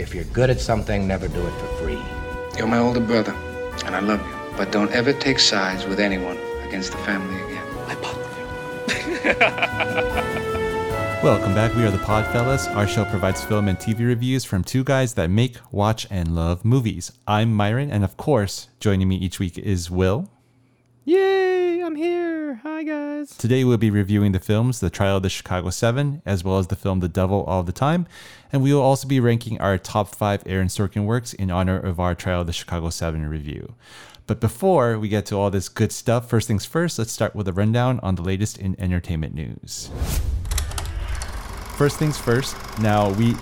If you're good at something, never do it for free. You're my older brother, and I love you. But don't ever take sides with anyone against the family again. I bought Welcome back. We are the Podfellas. Our show provides film and TV reviews from two guys that make, watch, and love movies. I'm Myron, and of course, joining me each week is Will. Yay, I'm here. Hi, guys. Today we'll be reviewing the films The Trial of the Chicago Seven, as well as the film The Devil All the Time, and we will also be ranking our top five Aaron Sorkin works in honor of our Trial of the Chicago Seven review. But before we get to all this good stuff, first things first, let's start with a rundown on the latest in entertainment news. First things first. Now we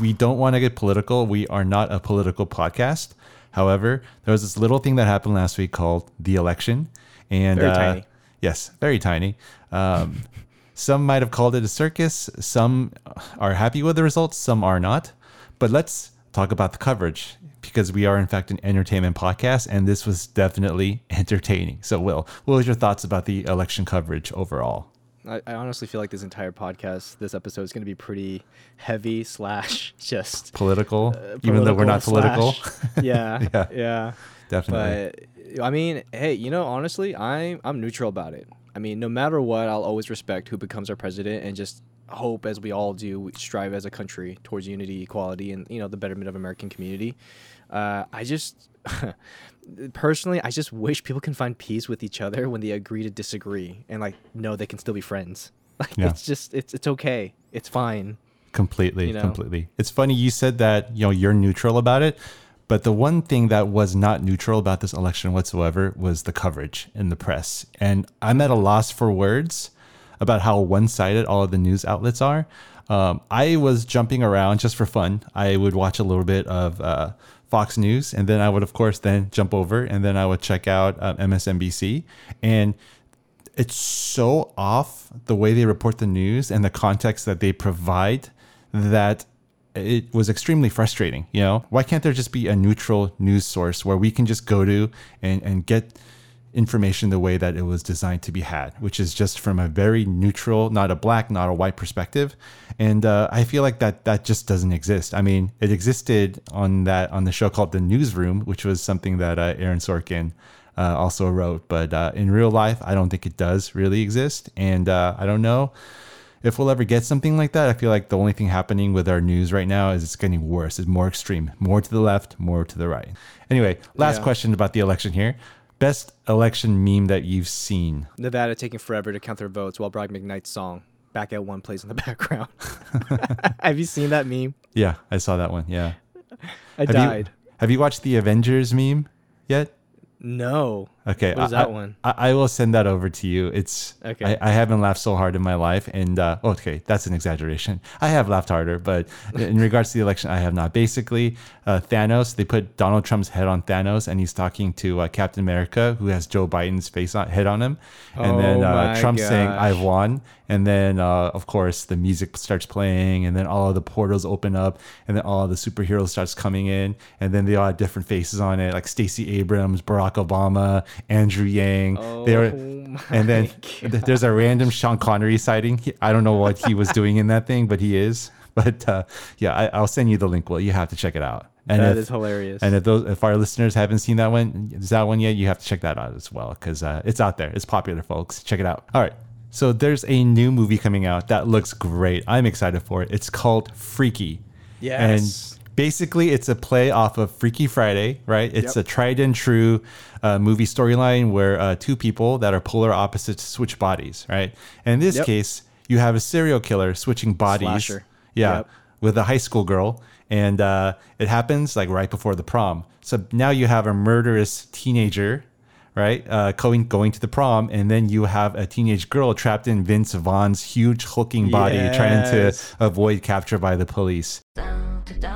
we don't want to get political. We are not a political podcast. However, there was this little thing that happened last week called the election, and Very uh, yes, very tiny. Um, some might have called it a circus. Some are happy with the results. Some are not. But let's talk about the coverage because we are in fact an entertainment podcast, and this was definitely entertaining. So, Will, what was your thoughts about the election coverage overall? I, I honestly feel like this entire podcast, this episode is going to be pretty heavy slash just Political, even though we're not political. slash- yeah, Yeah. yeah, Definitely. But I mean, hey, you know, honestly, I'm I'm neutral about it. I mean, no matter what, I'll always respect who becomes our president and just hope, as we all do, we strive as a country towards unity, equality, and you know the betterment of American community. Uh, I just personally, I just wish people can find peace with each other when they agree to disagree and like know they can still be friends. Like Yeah. it's just it's it's okay. It's fine. completely you know? completely it's funny you said that you know you're neutral about it but the one thing that was not neutral about this election whatsoever was the coverage in the press. And i'm at a loss for words about how one-sided all of the news outlets are. Um, i was jumping around just for fun. I would watch a little bit of uh, fox news and then i would of course then jump over and then i would check out um, msnbc and it's so off the way they report the news and the context that they provide that it was extremely frustrating. You know, why can't there just be a neutral news source where we can just go to and, and get information the way that it was designed to be had, which is just from a very neutral, not a black, not a white perspective. And uh, I feel like that that just doesn't exist. I mean, it existed on that on the show called The Newsroom, which was something that uh, Aaron Sorkin uh, also wrote. But uh, in real life, I don't think it does really exist. And uh, I don't know if we'll ever get something like that. I feel like the only thing happening with our news right now is it's getting worse. It's more extreme, more to the left, more to the right. Anyway, last Yeah. question about the election here. Best election meme that you've seen? Nevada taking forever to count their votes while Brock McKnight's song "Back at One" plays in the background. Have you seen that meme? Yeah, I saw that one. Yeah. I Have died. You, have you watched the Avengers meme yet? No. Okay, What is I- that I- one? I, I will send that over to you. It's Okay. I, I haven't laughed so hard in my life, and uh, okay, that's an exaggeration. I have laughed harder, but in regards to the election, I have not. Basically, uh, Thanos. They put Donald Trump's head on Thanos, and he's talking to uh, Captain America, who has Joe Biden's face on head on him, and then Oh uh, my Trump saying "I've won," and then uh, of course the music starts playing, and then all of the portals open up, and then all of the superheroes starts coming in, and then they all have different faces on it, like Stacey Abrams, Barack Obama, Andrew Yang. Oh my and then th- there's a random Sean Connery sighting. I don't know what he was doing in that thing, but he is. But uh, yeah, I, I'll send you the link. Well, you have to check it out. And That if, is hilarious. And if those, if our listeners haven't seen that one, is that one yet? You have to check that out as well because uh, it's out there. It's popular, folks. Check it out. All right. So there's a new movie coming out that looks great. I'm excited for it. It's called Freaky. Yes. Basically, it's a play off of Freaky Friday, right? It's Yep. a tried and true uh, movie storyline where uh, two people that are polar opposites switch bodies, right? And in this Yep. case, you have a serial killer switching bodies. Slasher. Yeah. Yep. With a high school girl. And uh, it happens like right before the prom. So now you have a murderous teenager, right? Uh, going going to the prom, and then you have a teenage girl trapped in Vince Vaughn's huge hulking body, trying to avoid capture by the police. Good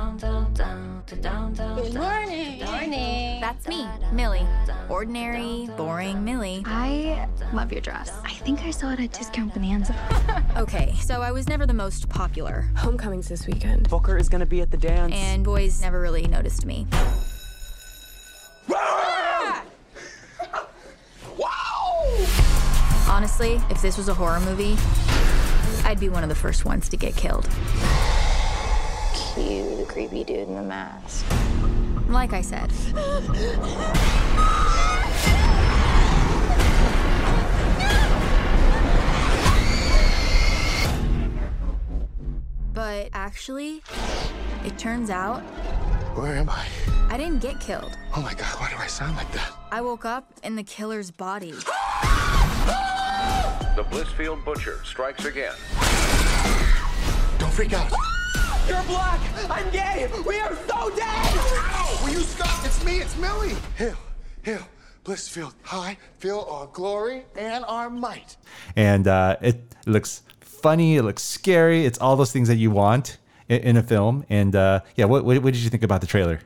morning. Morning. That's me, Millie. Ordinary, boring Millie. I love your dress. I think I saw it at Discount Bonanza. Okay, so I was never the most popular, Homecoming's this weekend. Booker is gonna be at the dance. and boys never really noticed me. Honestly, if this was a horror movie, I'd be one of the first ones to get killed. You the creepy dude in the mask. Like I said, but actually, it turns out Where am I? I didn't get killed. Oh my god, why do I sound like that? I woke up in the killer's body. The Blissfield Butcher strikes again. Don't freak out. You're black! I'm gay! We are so dead! Ow! Will you stop? It's me, it's Millie. Hill, Hill, Blissfield, high, feel our glory and our might. and uh, it looks funny. It looks scary. It's all those things that you want in, in a film. And uh, yeah, what, what what did you think about the trailer?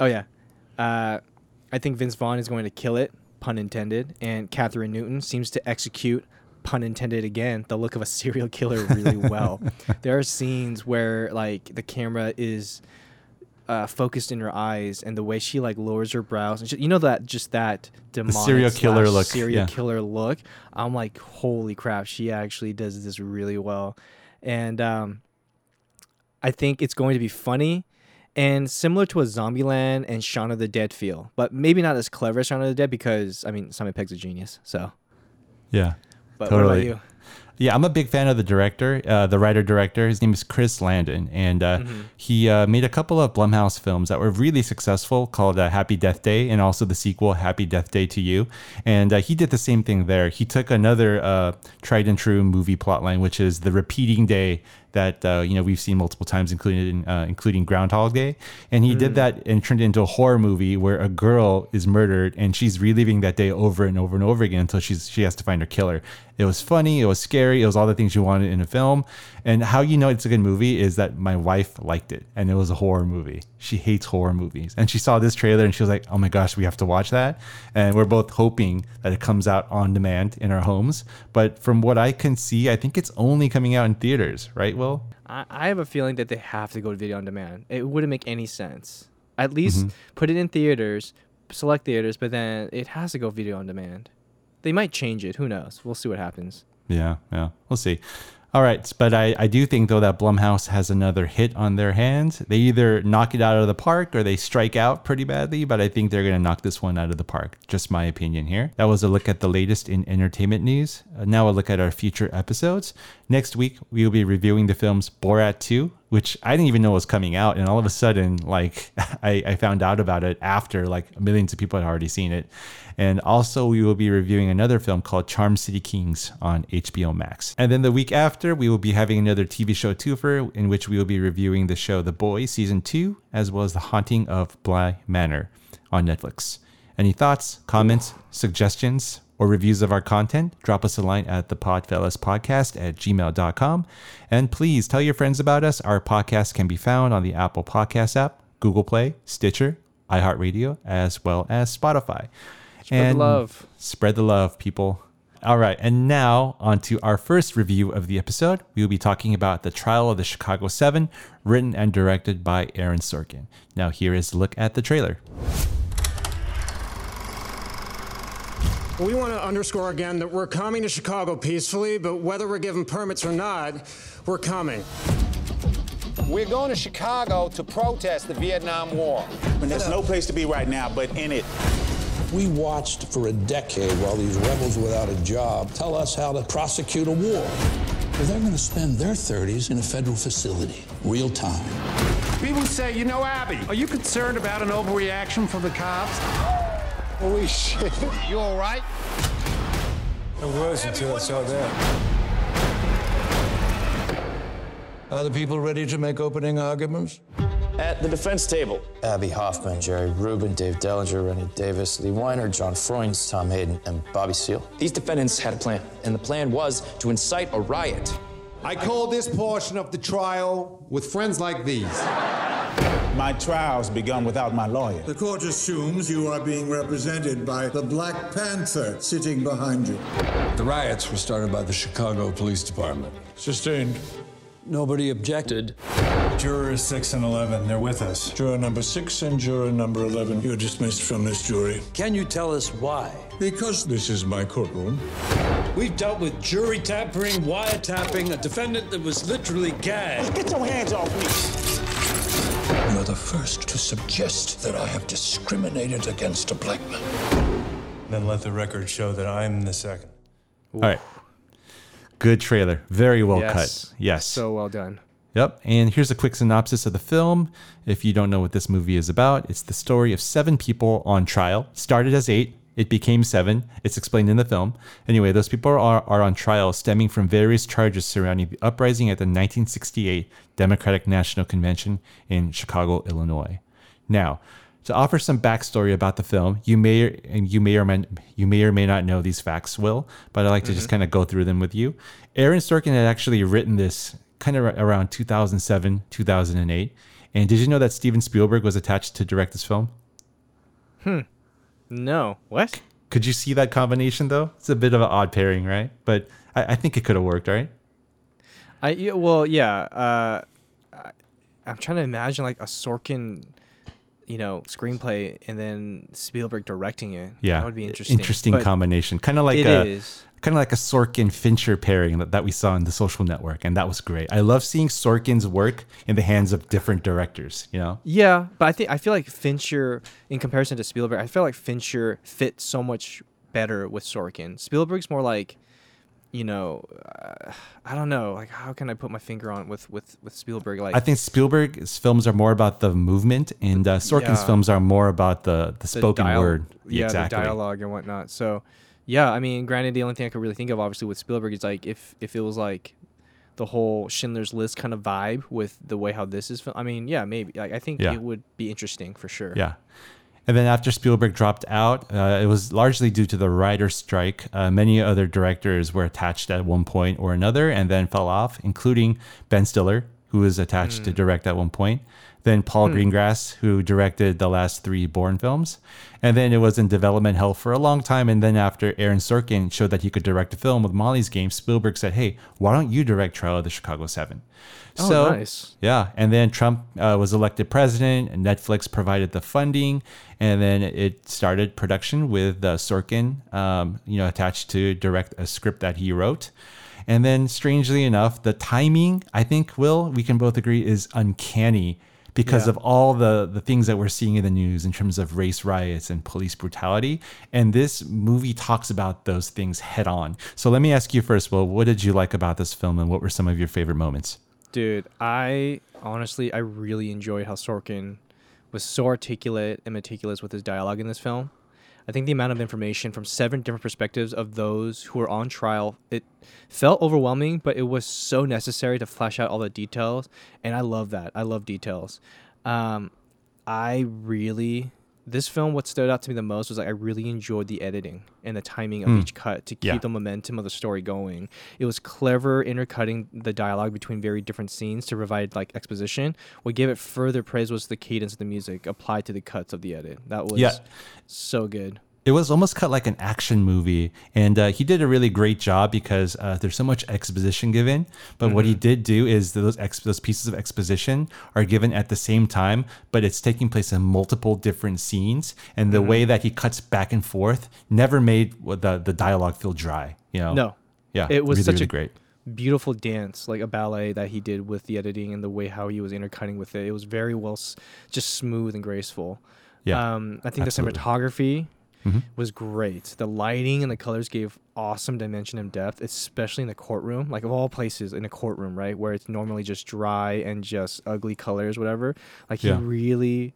Oh yeah, uh, I think Vince Vaughn is going to kill it, pun intended, and Kathryn Newton seems to execute, pun intended again, the look of a serial killer really well. there are scenes where like the camera is uh, focused in her eyes, and the way she like lowers her brows, and she, you know that just that demonic serial killer look, serial yeah. killer look. I'm like, holy crap, she actually does this really well, and um, I think it's going to be funny and similar to a Zombieland and Shaun of the Dead feel, but maybe not as clever as Shaun of the Dead because I mean Simon Pegg's a genius. So, Yeah, but what about you? Yeah, I'm a big fan of the director, uh, the writer director. His name is Chris Landon, and uh, he uh, made a couple of Blumhouse films that were really successful, called uh, Happy Death Day, and also the sequel Happy Death Day 2U. And uh, he did the same thing there. He took another uh, tried and true movie plotline, which is the repeating day that uh, you know we've seen multiple times, including uh, including Groundhog Day, and he did that and turned it into a horror movie where a girl is murdered and she's reliving that day over and over and over again until she's she has to find her killer. It was funny, it was scary, it was all the things you wanted in a film. And how you know it's a good movie is that my wife liked it, and it was a horror movie. She hates horror movies, and she saw this trailer and she was like, "Oh my gosh, we have to watch that!" And we're both hoping that it comes out on demand in our homes. But from what I can see, I think it's only coming out in theaters, right? I, I have a feeling that they have to go to video on demand. It wouldn't make any sense. At least mm-hmm. put it in theaters, select theaters, but then it has to go video on demand. They might change it. Who knows? We'll see what happens. Yeah, yeah. We'll see. All right, but I, I do think though that Blumhouse has another hit on their hands. They either knock it out of the park or they strike out pretty badly, but I think they're going to knock this one out of the park. Just my opinion here. That was a look at the latest in entertainment news. Uh, now a look at our future episodes. Next week we will be reviewing the films Borat 2, which I didn't even know was coming out, and all of a sudden, like I, I found out about it after like millions of people had already seen it. And also, we will be reviewing another film called Charm City Kings on HBO Max. And then the week after, we will be having another TV show twofer in which we will be reviewing the show The Boys Season 2, as well as The Haunting of Bly Manor on Netflix. Any thoughts, comments, suggestions, or reviews of our content, drop us a line at the Podfellas Podcast at gmail.com. And please tell your friends about us. Our podcast can be found on the Apple Podcast app, Google Play, Stitcher, iHeartRadio, as well as Spotify. Spread the love. Spread the love, people. All right, and now on to our first review of the episode. We will be talking about The Trial of the Chicago Seven, written and directed by Aaron Sorkin. Now, here is a look at the trailer. We want to underscore again that we're coming to Chicago peacefully, but whether we're given permits or not, we're coming. We're going to Chicago to protest the Vietnam War. And there's no place to be right now but in it. We watched for a decade while these rebels without a job tell us how to prosecute a war. Well, they're going to spend their 30s in a federal facility, real time. People say, you know, Abbie, are you concerned about an overreaction from the cops? Holy shit. You all right? I was until I saw that. Are the people ready to make opening arguments? At the defense table, Abbie Hoffman, Jerry Rubin, Dave Dellinger, Rennie Davis, Lee Weiner, John Froines, Tom Hayden, and Bobby Seale. These defendants had a plan, and the plan was to incite a riot. I call this portion of the trial with friends like these. My trial's begun without my lawyer. The court assumes you are being represented by the Black Panther sitting behind you. The riots were started by the Chicago Police Department. Sustained. Nobody objected. Jurors 6 and 11, they're with us. Juror number six and juror number 11, you're dismissed from this jury. Can you tell us why? Because this is my courtroom. We've dealt with jury tampering, wiretapping, a defendant that was literally gagged. Get your hands off me. First to suggest that I have discriminated against a black man. Then let the record show that I'm the second. All right. Good trailer. Very well Yes. cut. Yes. So well done. Yep. And here's a quick synopsis of the film. If you don't know what this movie is about, it's the story of seven people on trial. Started as eight, it became seven. It's explained in the film. Anyway, those people are, are on trial stemming from various charges surrounding the uprising at the 1968 Democratic National Convention in Chicago, Illinois. Now, to offer some backstory about the film, you may and you may or may, you may or may not know these facts, Will, but I'd like to just kind of go through them with you. Aaron Sorkin had actually written this kind of around 2007, 2008. And did you know that Steven Spielberg was attached to direct this film? Hmm. No. What? Could you see that combination though? It's a bit of an odd pairing, right? But I, I think it could have worked, right? I yeah, well yeah. Uh, I, I'm trying to imagine like a Sorkin, you know, screenplay and then Spielberg directing it. Yeah, that would be interesting. Interesting But combination, kind of like it a is. Kind of like a Sorkin Fincher pairing that, that we saw in The Social Network, and that was great. I love seeing Sorkin's work in the hands of different directors. You know, Yeah, but I think I feel like Fincher, in comparison to Spielberg, I feel like Fincher fits so much better with Sorkin. Spielberg's more like, you know, uh, I don't know, like how can I put my finger on with with with Spielberg? Like I think Spielberg's films are more about the movement, and uh, Sorkin's Yeah. films are more about the the spoken dial- word. yeah, exactly. the dialogue and whatnot. So, yeah, I mean, granted, the only thing I could really think of, obviously, with Spielberg is like if if it was like the whole Schindler's List kind of vibe with the way how this is. I mean, yeah, maybe. Like, I think Yeah. it would be interesting for sure. Yeah. And then after Spielberg dropped out, uh, it was largely due to the writer's strike. Uh, many other directors were attached at one point or another and then fell off, including Ben Stiller, who was attached to direct at one point. Then Paul Hmm. Greengrass, who directed the last three Bourne films. And then it was in development hell for a long time. And then after Aaron Sorkin showed that he could direct a film with Molly's Game, Spielberg said, hey, why don't you direct Trial of the Chicago Seven? Oh, so, nice. yeah, and then Trump uh, was elected president, and Netflix provided the funding, and then it started production with uh, Sorkin, um, you know, attached to direct a script that he wrote. And then, strangely enough, the timing, I think, Will, we can both agree, is uncanny because Yeah. of all the the things that we're seeing in the news in terms of race riots and police brutality. And this movie talks about those things head on. So let me ask you first, Will, what did you like about this film, and what were some of your favorite moments? Dude, I honestly, I really enjoyed how Sorkin was so articulate and meticulous with his dialogue in this film. I think the amount of information from seven different perspectives of those who were on trial, it felt overwhelming, but it was so necessary to flesh out all the details. And I love that. I love details. Um, I really, this film, what stood out to me the most was like I really enjoyed the editing and the timing of Mm. each cut to keep Yeah. the momentum of the story going. It was clever intercutting the dialogue between very different scenes to provide like exposition. What gave it further praise was the cadence of the music applied to the cuts of the edit. That was Yeah. so good. It was almost cut like an action movie and uh, he did a really great job because uh, there's so much exposition given but what he did do is those ex- those pieces of exposition are given at the same time but it's taking place in multiple different scenes and the way that he cuts back and forth never made the the dialogue feel dry you know No. yeah It was really, such really a great beautiful dance, like a ballet that he did with the editing and the way how he was intercutting with it. It was very well, s- just smooth and graceful. Yeah, Um, I think absolutely. the cinematography Mhm. was great. The lighting and the colors gave awesome dimension and depth, especially in the courtroom. Like of all places in a courtroom, right, where it's normally just dry and just ugly colors, whatever. Like Yeah. he really,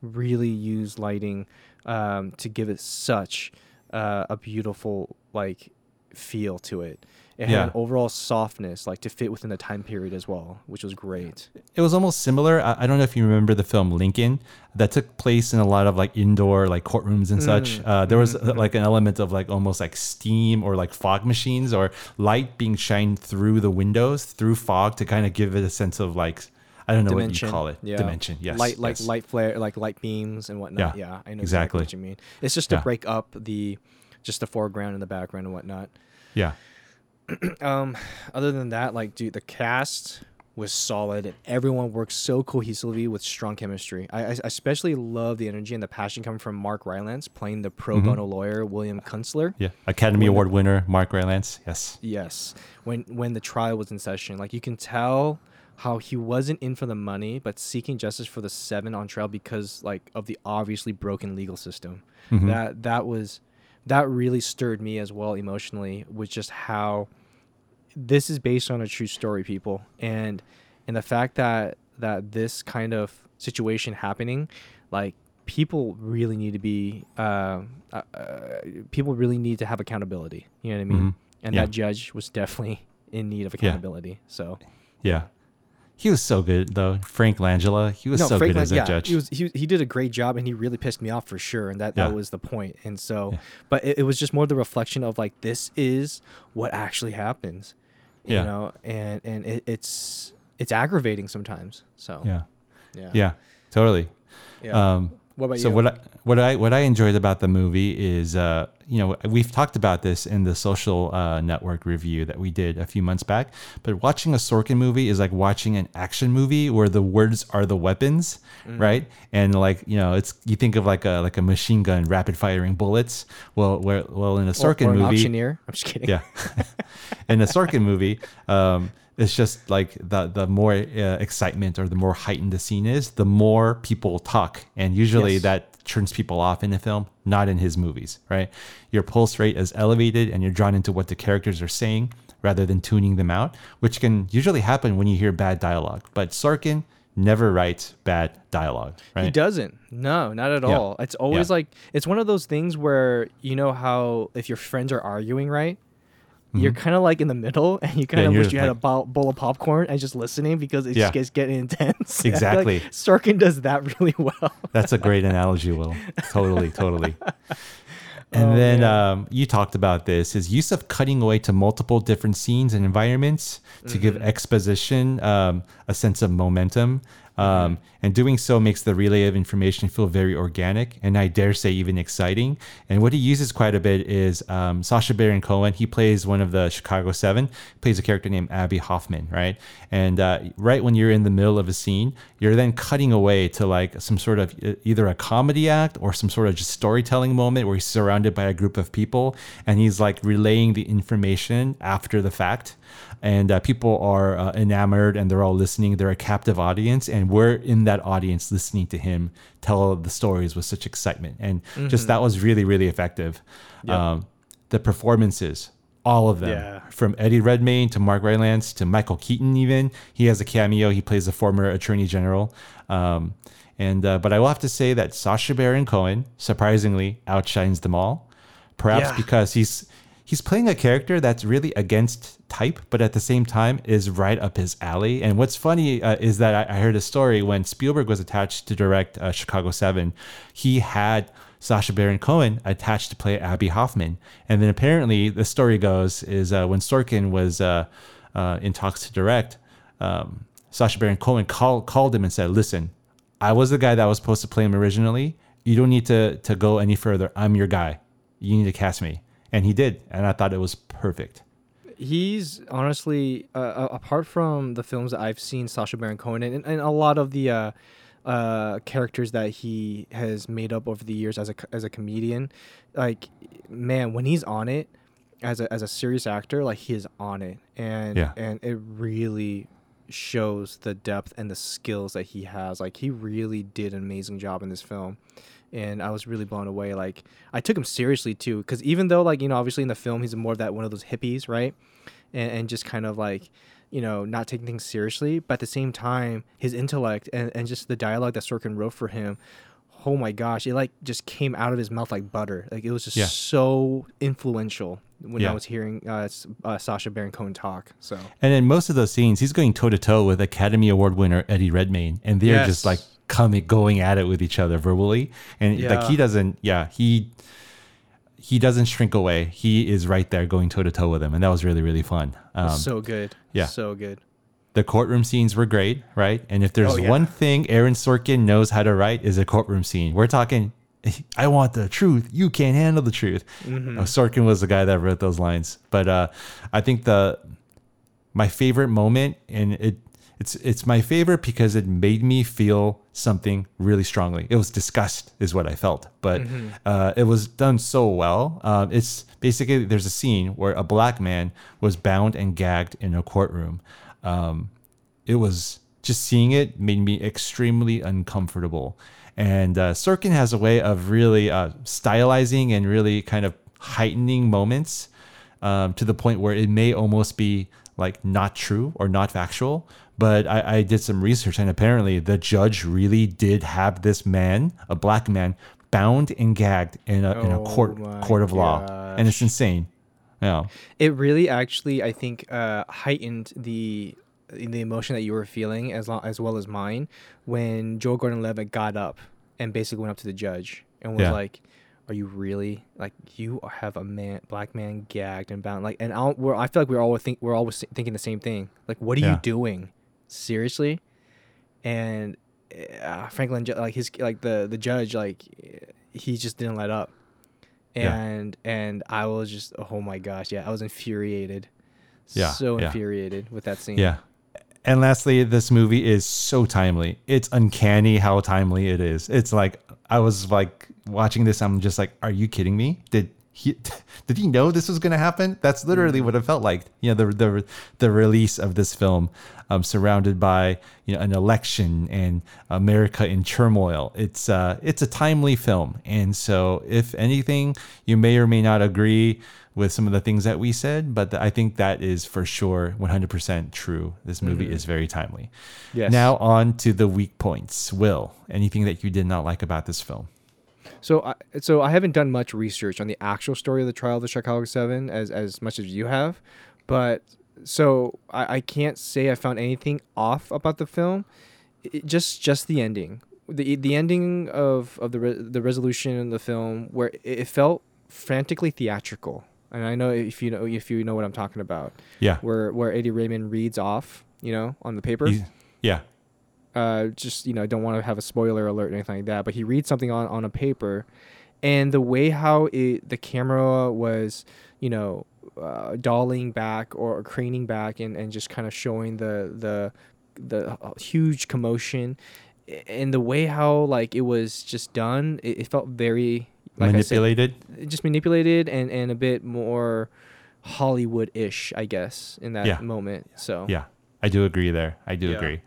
really used lighting um, to give it such uh, a beautiful like feel to it. It had Yeah. an overall softness, like to fit within the time period as well, which was great. it was almost similar. I, I don't know if you remember the film Lincoln that took place in a lot of like indoor like courtrooms and such. Mm, Uh, there was mhm, uh, like an element of like almost like steam or like fog machines or light being shined through the windows through fog to kind of give it a sense of like I don't know what you call it Yeah. dimension. Yes, Light, like yes. light flare, like light beams and whatnot. Yeah, Yeah, I know exactly. exactly. what you mean. It's just to Yeah. break up the, just the foreground and the background and whatnot. Yeah, um, other than that, like, dude, the cast was solid and everyone worked so cohesively with strong chemistry. I, I especially love the energy and the passion coming from Mark Rylance playing the pro Mhm. bono lawyer William Kunstler. yeah. Academy When the- Award winner Mark Rylance. Yes. Yes, when when the trial was in session, like you can tell how he wasn't in for the money, but seeking justice for the seven on trial because like of the obviously broken legal system. Mhm. That that was that really stirred me as well emotionally. Was just how this is based on a true story, people, and and the fact that that this kind of situation happening, like people really need to be, uh, uh, uh, people really need to have accountability. You know what I mean? Mhm. And Yeah. that judge was definitely in need of Yeah. accountability. So Yeah. He was so good though. Frank Langella, he was so Frank good as Lan- a yeah, judge. He was he, he did a great job and he really pissed me off for sure. And that, Yeah. that was the point. And so, but it, it was just more the reflection of like this is what actually happens, you Yeah. know, and and it, it's it's aggravating sometimes. So Yeah. yeah, Yeah, totally. Yeah. Um, What about so you? what I, what I what I enjoyed about the movie is uh, you know we've talked about this in the social uh, network review that we did a few months back. But watching a Sorkin movie is like watching an action movie where the words are the weapons, Mhm. right? And like you know it's you think of like a like a machine gun rapid firing bullets. Well, where well in a Sorkin or an movie, auctioneer. I'm just kidding. Yeah, in a Sorkin movie, um, it's just like the the more uh, excitement or the more heightened the scene is, the more people talk, and usually Yes. that turns people off in the film. Not in his movies, right? Your pulse rate is elevated, and you're drawn into what the characters are saying rather than tuning them out, which can usually happen when you hear bad dialogue. But Sorkin never writes bad dialogue, right? He doesn't. No, not at Yeah. all. It's always Yeah. like it's one of those things where you know how if your friends are arguing, right? You're Mhm. kind of like in the middle, and you kind of you're wish you had a bowl, bowl of popcorn and just listening because it Yeah. just gets getting intense. Feel like Exactly. Sorkin does that really well. That's a great analogy, Will. Totally, totally. And Oh, then um, you talked about this his use of cutting away to multiple different scenes and environments to give Mm-hmm. exposition um, a sense of momentum. Um. And doing so makes the relay of information feel very organic and I dare say even exciting. And what he uses quite a bit is um, Sacha Baron Cohen. He plays one of the Chicago Seven, plays a character named Abbie Hoffman, right? And uh, right when you're in the middle of a scene, you're then cutting away to like some sort of either a comedy act or some sort of just storytelling moment where he's surrounded by a group of people and he's like relaying the information after the fact and uh, people are uh, enamored and they're all listening they're a captive audience and we're in that audience listening to him tell the stories with such excitement and just Mhm. that was really really effective Yep. um, the performances all of them Yeah. from eddie redmayne to mark rylance to michael keaton even he has a cameo he plays a former attorney general um, and uh, but i will have to say that sacha baron cohen surprisingly outshines them all perhaps Yeah. because he's he's playing a character that's really against type, but at the same time is right up his alley. And what's funny uh, is that I, I heard a story when Spielberg was attached to direct uh, Chicago Seven, he had Sacha Baron Cohen attached to play Abbie Hoffman, and then apparently the story goes is uh, when Sorkin was uh, uh, in talks to direct. Um, Sacha Baron Cohen called called him and said, "Listen, I was the guy that was supposed to play him originally. You don't need to to go any further. I'm your guy. You need to cast me." And he did, and I thought it was perfect. He's honestly, uh, uh, apart from the films that I've seen, Sacha Baron Cohen and, and a lot of the uh, uh, characters that he has made up over the years as a as a comedian, like man, when he's on it as a as a serious actor, like he is on it, and Yeah. and it really shows the depth and the skills that he has. Like he really did an amazing job in this film. And I was really blown away. Like I took him seriously too, because even though like you know obviously in the film he's more of that one of those hippies, right? And, and just kind of like you know not taking things seriously, but at the same time his intellect and, and just the dialogue that Sorkin wrote for him, oh my gosh, it like just came out of his mouth like butter. Like it was just Yeah. so influential when Yeah. I was hearing uh, uh, Sacha Baron Cohen talk. So And in most of those scenes, he's going toe to toe with Academy Award winner Eddie Redmayne, and they're Yes. just like coming going at it with each other verbally. And like he doesn't, yeah, he he doesn't shrink away. He is right there going toe to toe with him, and that was really really fun. Um, so good, yeah. so good. the courtroom scenes were great, right? And if there's Oh, yeah. one thing Aaron Sorkin knows how to write is a courtroom scene. We're talking, I want the truth. You can't handle the truth. Mhm. Uh, Sorkin was the guy that wrote those lines. But uh, I think the my favorite moment, and it it's it's my favorite because it made me feel something really strongly. It was disgust, is what I felt, but Mhm. uh, it was done so well. Um, it's basically there's a scene where a black man was bound and gagged in a courtroom. Um, it was just seeing it made me extremely uncomfortable. And uh, Sorkin has a way of really uh, stylizing and really kind of heightening moments um, to the point where it may almost be like not true or not factual. But I, I did some research, and apparently the judge really did have this man, a black man, bound and gagged in a, in a court Oh court of law, and it's insane. Yeah. It really actually, I think, uh, heightened the the emotion that you were feeling as long, as well as mine when Joe Gordon-Levitt got up and basically went up to the judge and was Yeah. like, "Are you really like you have a man, black man gagged and bound?" Like, and I'll, we're, I feel like we're all think we're always thinking the same thing. Like, what are Yeah. you doing? Seriously? And uh, Franklin, like his like the the judge, like he just didn't let up Yeah. and and I was just oh my gosh, yeah, I was infuriated. Yeah, So yeah. infuriated with that scene. Yeah. And lastly, this movie is so timely. It's uncanny how timely it is. It's like I was like watching this. I'm just like, are you kidding me? Did he did he know this was going to happen? That's literally what it felt like. You know, the the the release of this film, um, surrounded by you know an election and America in turmoil. It's uh it's a timely film, and so if anything, you may or may not agree with some of the things that we said, but I think that is for sure 100% true. This movie Mhm. is very timely. Yes. Now on to the weak points. Will, anything that you did not like about this film? So I so I haven't done much research on the actual story of the trial of the Chicago Seven as as much as you have, but so I, I can't say I found anything off about the film. It, just just the ending, the the ending of of the re, the resolution in the film where it, it felt frantically theatrical. And I know if you know if you know what I'm talking about. Yeah. Where where Eddie Redmayne reads off, you know, on the paper. He's- yeah. Uh, just you know, don't want to have a spoiler alert or anything like that. But he reads something on on a paper, and the way how it the camera was, you know, uh, dolling back or craning back and, and just kind of showing the the the uh, huge commotion, and the way how like it was just done, it, it felt very like I said, Manipulated? just manipulated and and a bit more Hollywood ish, I guess, in that Yeah. moment. So Yeah, I do agree there. I do Yeah. agree.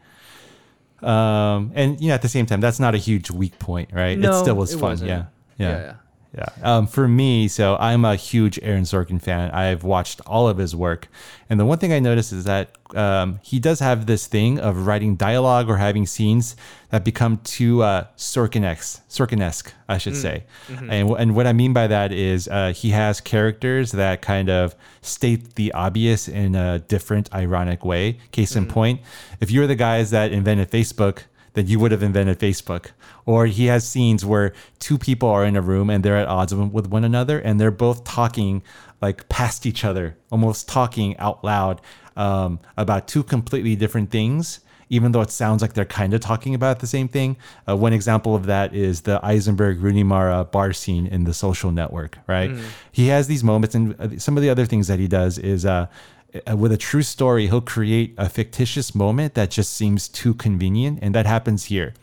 Um, and you know, at the same time, that's not a huge weak point, right? it still was it fun. Yeah. Yeah, Yeah. yeah. Yeah. Um, for me, so I'm a huge Aaron Sorkin fan. I've watched all of his work. And the one thing I noticed is that um, he does have this thing of writing dialogue or having scenes that become too uh, Sorkin-esque, Sorkin-esque, I should Mm. say. Mhm. And, and what I mean by that is uh, he has characters that kind of state the obvious in a different, ironic way. Case in point, if you're the guys that invented Facebook, then you would have invented Facebook. Or he has scenes where two people are in a room and they're at odds with one another and they're both talking like past each other, almost talking out loud um, about two completely different things, even though it sounds like they're kind of talking about the same thing. Uh, one example of that is the Eisenberg Rooney Mara bar scene in the social network, right? Mm. He has these moments, and uh, some of the other things that he does is uh, uh, with a true story, he'll create a fictitious moment that just seems too convenient. And that happens here,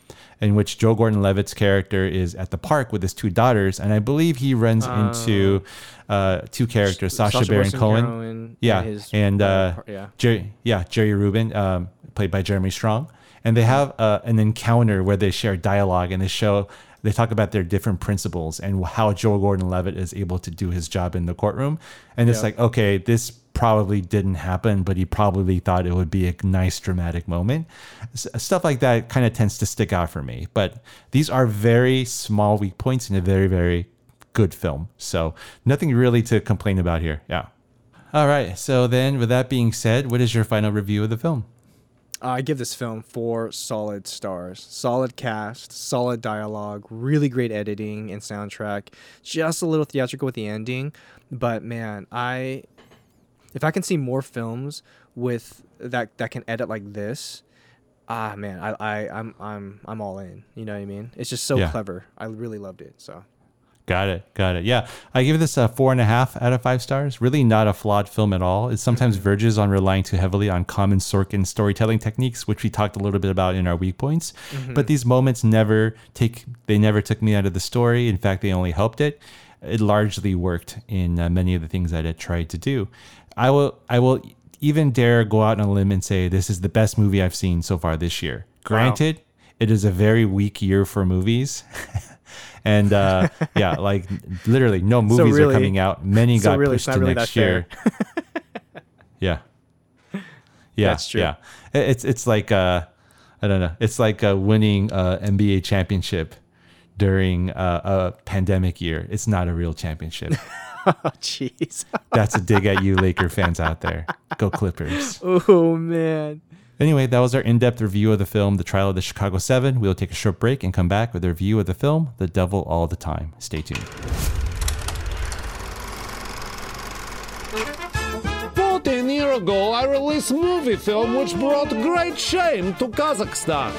in which Joe Gordon Levitt's character is at the park with his two daughters. And I believe he runs Oh. into uh, two characters, Sacha, Sacha Baron Cohen. Cohen yeah. and his, and uh, uh, yeah. Jerry, yeah, Jerry Rubin, um, played by Jeremy Strong. And they have uh, an encounter where they share dialogue and they show they talk about their different principles and how Joe Gordon Levitt is able to do his job in the courtroom. And it's Yeah. like, okay, this probably didn't happen, but he probably thought it would be a nice dramatic moment. Stuff like that kind of tends to stick out for me. But these are very small weak points in a very, very good film. So nothing really to complain about here. Yeah. All right. So then, with that being said, what is your final review of the film? I give this film four solid stars. Solid cast, solid dialogue, really great editing and soundtrack. Just a little theatrical with the ending, but man, I if I can see more films with that that can edit like this, ah man, I, I I'm I'm I'm all in. You know what I mean? It's just so Yeah. clever. I really loved it. So Got it. Got it. Yeah. I give this a four and a half out of five stars. Really not a flawed film at all. It sometimes verges on relying too heavily on common Sorkin storytelling techniques, which we talked a little bit about in our weak points. Mhm. But these moments never take, they never took me out of the story. In fact, they only helped it. It largely worked in uh, many of the things that it tried to do. I will, I will even dare go out on a limb and say this is the best movie I've seen so far this year. Granted, it is a very weak year for movies. and uh, yeah, like literally no movies really- are coming out. Many so got really, pushed to really next year. yeah. Yeah, That's true. Yeah, it's it's like uh, I don't know. It's like uh, winning uh, NBA championship during uh, a pandemic year. It's not a real championship. oh, jeez. That's a dig at you, Laker fans out there. Go Clippers. oh man. Anyway, that was our in depth review of the film, The Trial of the Chicago Seven. We'll take a short break and come back with a review of the film, The Devil All the Time. Stay tuned. Fourteen years ago, I released movie film which brought great shame to Kazakhstan.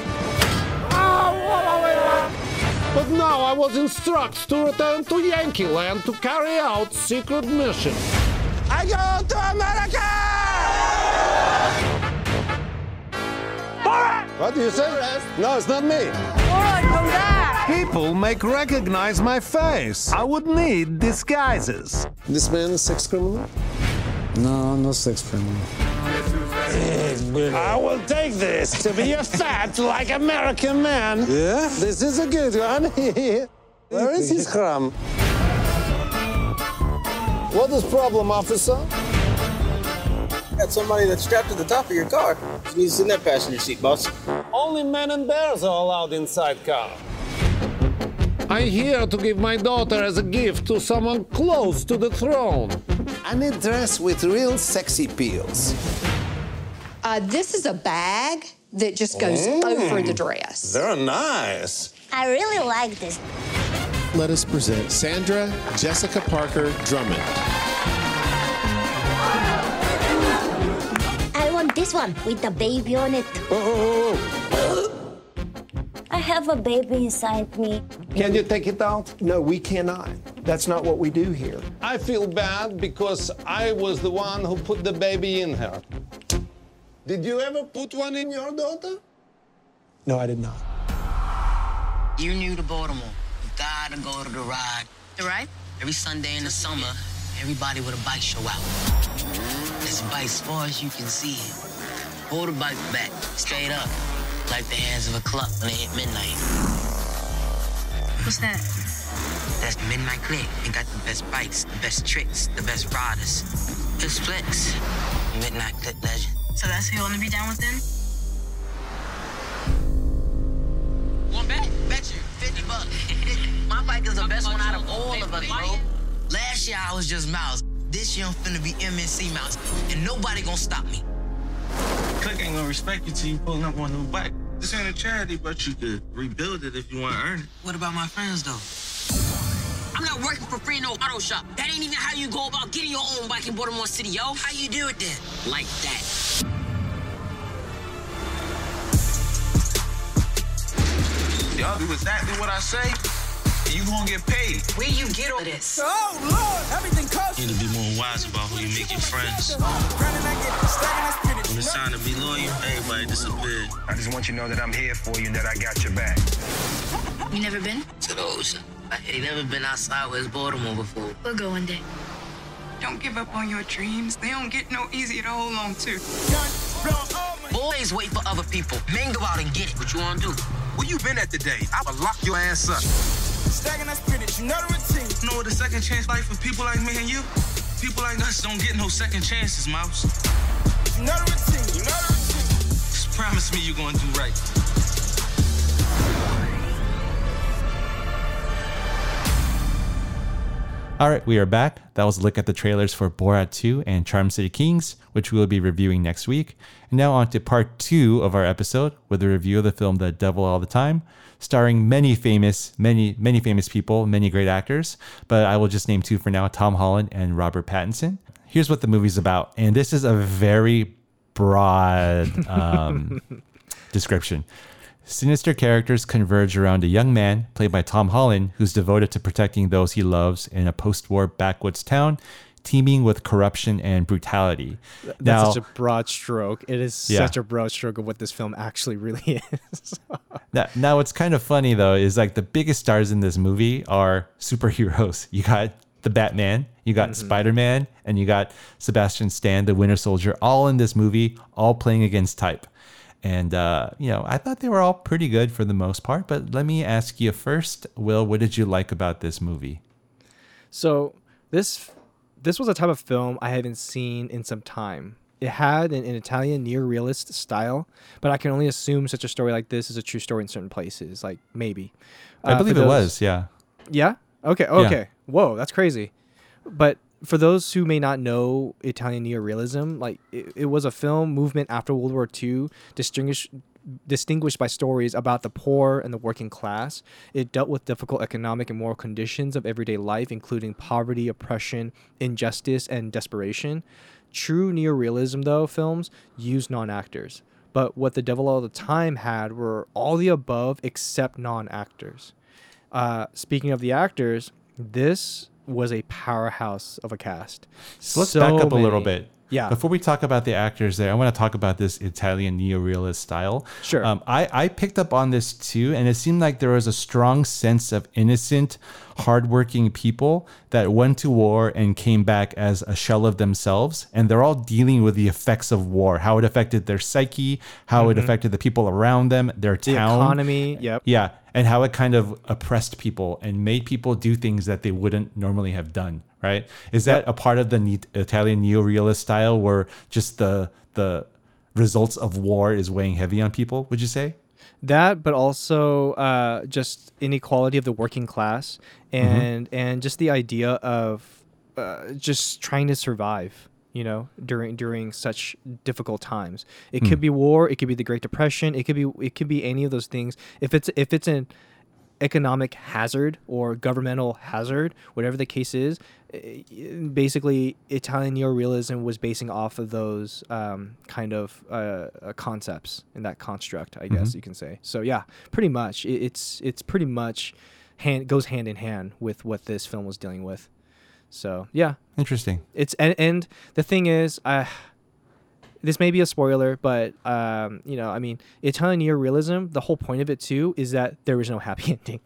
But now I was instructed to return to Yankee Land to carry out secret mission. I go to America! What do you say? No, it's not me. Borat, come back! People make recognize my face. I would need disguises. This man is sex criminal? No, no sex criminal. I will take this to be a fat like American man. Yeah, this is a good one. Where is his crumb? What is problem, officer? Got somebody that's strapped to the top of your car. You need to sit in that passenger seat, boss. Only men and bears are allowed inside car. I'm here to give my daughter as a gift to someone close to the throne. I need dress with real sexy peels. Uh, this is a bag that just goes Mm. over the dress. They're nice. I really like this. Let us present Sandra Jessica Parker Drummond. I want this one with the baby on it. I have a baby inside me. Can you take it out? No, we cannot. That's not what we do here. I feel bad because I was the one who put the baby in her. Did you ever put one in your daughter? No, I did not. You knew new to Baltimore. You gotta go to the ride. The ride? Every Sunday in the summer, everybody with a bike show out. This bike as far as you can see. Hold the bike back, straight up, like the hands of a clock when it hit midnight. What's that? That's Midnight Clique. They got the best bikes, the best tricks, the best riders. It's Flex, Midnight Clique legend. So that's who you want to be down with then? One bet? Bet you. 50 bucks. My bike is the best one out of all of us, bro. Last year I was just Miles. This year I'm finna be MNC Miles. And nobody gonna stop me. Clique ain't gonna respect you till you pulling up one new bike. This ain't a charity, but you could rebuild it if you want to earn it. What about my friends, though? I'm not working for free in no auto shop. That ain't even how you go about getting your own bike in Baltimore City, yo. How you do it then? Like that. Y'all do exactly what I say, and you gonna get paid. Where you get all this? Oh, Lord, everything costs. You need to be more wise about who you make your friends. When it's time to be loyal, everybody disappeared. I just want you to know that I'm here for you and that I got your back. You never been? To the ocean. I ain't never been outside West Baltimore before. We'll go one day. Don't give up on your dreams. They don't get no easier to hold on to. Boys wait for other people. Men go out and get it. What you wanna do? Where you been at today? I would lock your ass up. Stacking that spinach, you know the routine. You know what a second chance life for people like me and you? People like us don't get no second chances, Mouse. You know the routine, you know the routine. Just promise me you're gonna do right. All right, we are back. That was a look at the trailers for Borat 2 and Charm City Kings, which we will be reviewing next week. And now on to part two of our episode with a review of the film The Devil All the Time, starring many famous, many, many famous people, many great actors. But I will just name two for now Tom Holland and Robert Pattinson. Here's what the movie's about. And this is a very broad um, description. Sinister characters converge around a young man, played by Tom Holland, who's devoted to protecting those he loves in a post war backwoods town teeming with corruption and brutality. That's now, such a broad stroke. It is Yeah. such a broad stroke of what this film actually really is. now, now, what's kind of funny though is like the biggest stars in this movie are superheroes. You got the Batman, you got Mm-hmm. Spider Man, and you got Sebastian Stan, the Winter Soldier, all in this movie, all playing against type. And uh, you know, I thought they were all pretty good for the most part. But let me ask you first, Will, what did you like about this movie? So this this was a type of film I haven't seen in some time. It had an, an Italian neo-realist style, but I can only assume such a story like this is a true story in certain places. Like maybe. I Uh, believe for it those- was, yeah. Yeah. Okay. Okay. Whoa, that's crazy. But for those who may not know Italian neorealism, like it, it was a film movement after World War II, distinguished distinguished by stories about the poor and the working class. It dealt with difficult economic and moral conditions of everyday life, including poverty, oppression, injustice, and desperation. True neorealism, though, films use non-actors. But what the devil all the time had were all the above except non-actors. Uh, speaking of the actors, this was a powerhouse of a cast. So let's back up a little bit. Yeah. Before we talk about the actors there, I want to talk about this Italian neorealist style. Sure. Um, I, I picked up on this too, and it seemed like there was a strong sense of innocent, hardworking people that went to war and came back as a shell of themselves. And they're all dealing with the effects of war, how it affected their psyche, how it Mhm. affected the people around them, their The town. economy, yep. Yeah. And how it kind of oppressed people and made people do things that they wouldn't normally have done, right? Is that Yep. a part of the ne- Italian neorealist style where just the the results of war is weighing heavy on people, would you say? that but also uh, just inequality of the working class Mm-hmm. and and just the idea of uh, just trying to survive you know during during such difficult times. It Hmm. could be war it could be the great depression it could be it could be any of those things. If it's if it's an economic hazard or governmental hazard whatever the case is eh, basically italian neorealism was basing off of those um, kind of uh, uh, concepts in that construct i guess Mhm. you can say. So yeah pretty much. It, it's it's pretty much hand goes hand in hand with what this film was dealing with so yeah Interesting. it's and, and the thing is uh, this may be a spoiler but um, you know i mean italian neorealism the whole point of it too is that there is no happy ending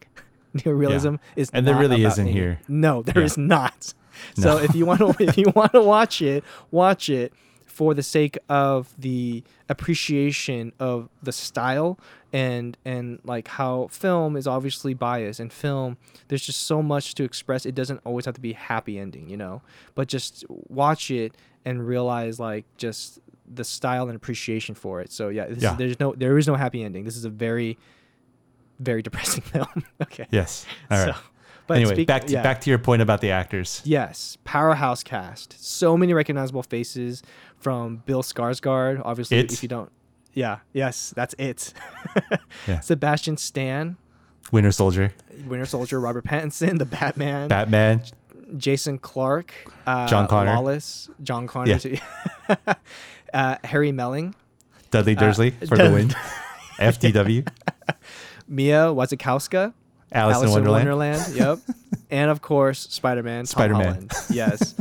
neorealism Yeah. is And there really isn't ending. here. no there Yeah. is not so No. if you want to if you want to watch it watch it for the sake of the appreciation of the style and and like how film is obviously biased and film there's just so much to express it doesn't always have to be happy ending you know but just watch it and realize like just the style and appreciation for it so yeah, this Yeah. Is, there's no there is no happy ending this is a very very depressing film okay Yes. All right. So, but anyway, speak- back to yeah. back to your point about the actors. Yes, powerhouse cast. So many recognizable faces from Bill Skarsgård. Obviously, It? if you don't, yeah, yes, that's it. Yeah. Sebastian Stan, Winter Soldier, Winter Soldier, Robert Pattinson, the Batman, Batman, Jason Clarke, uh, John Connor. Wallace, John Connor, Yeah. too. uh, Harry Melling, Dudley Uh, Dursley for the win. FTW. Mia Wasikowska, Alice in Wonderland. Wonderland, yep, and of course Spider-Man, Spider-Man. Yes,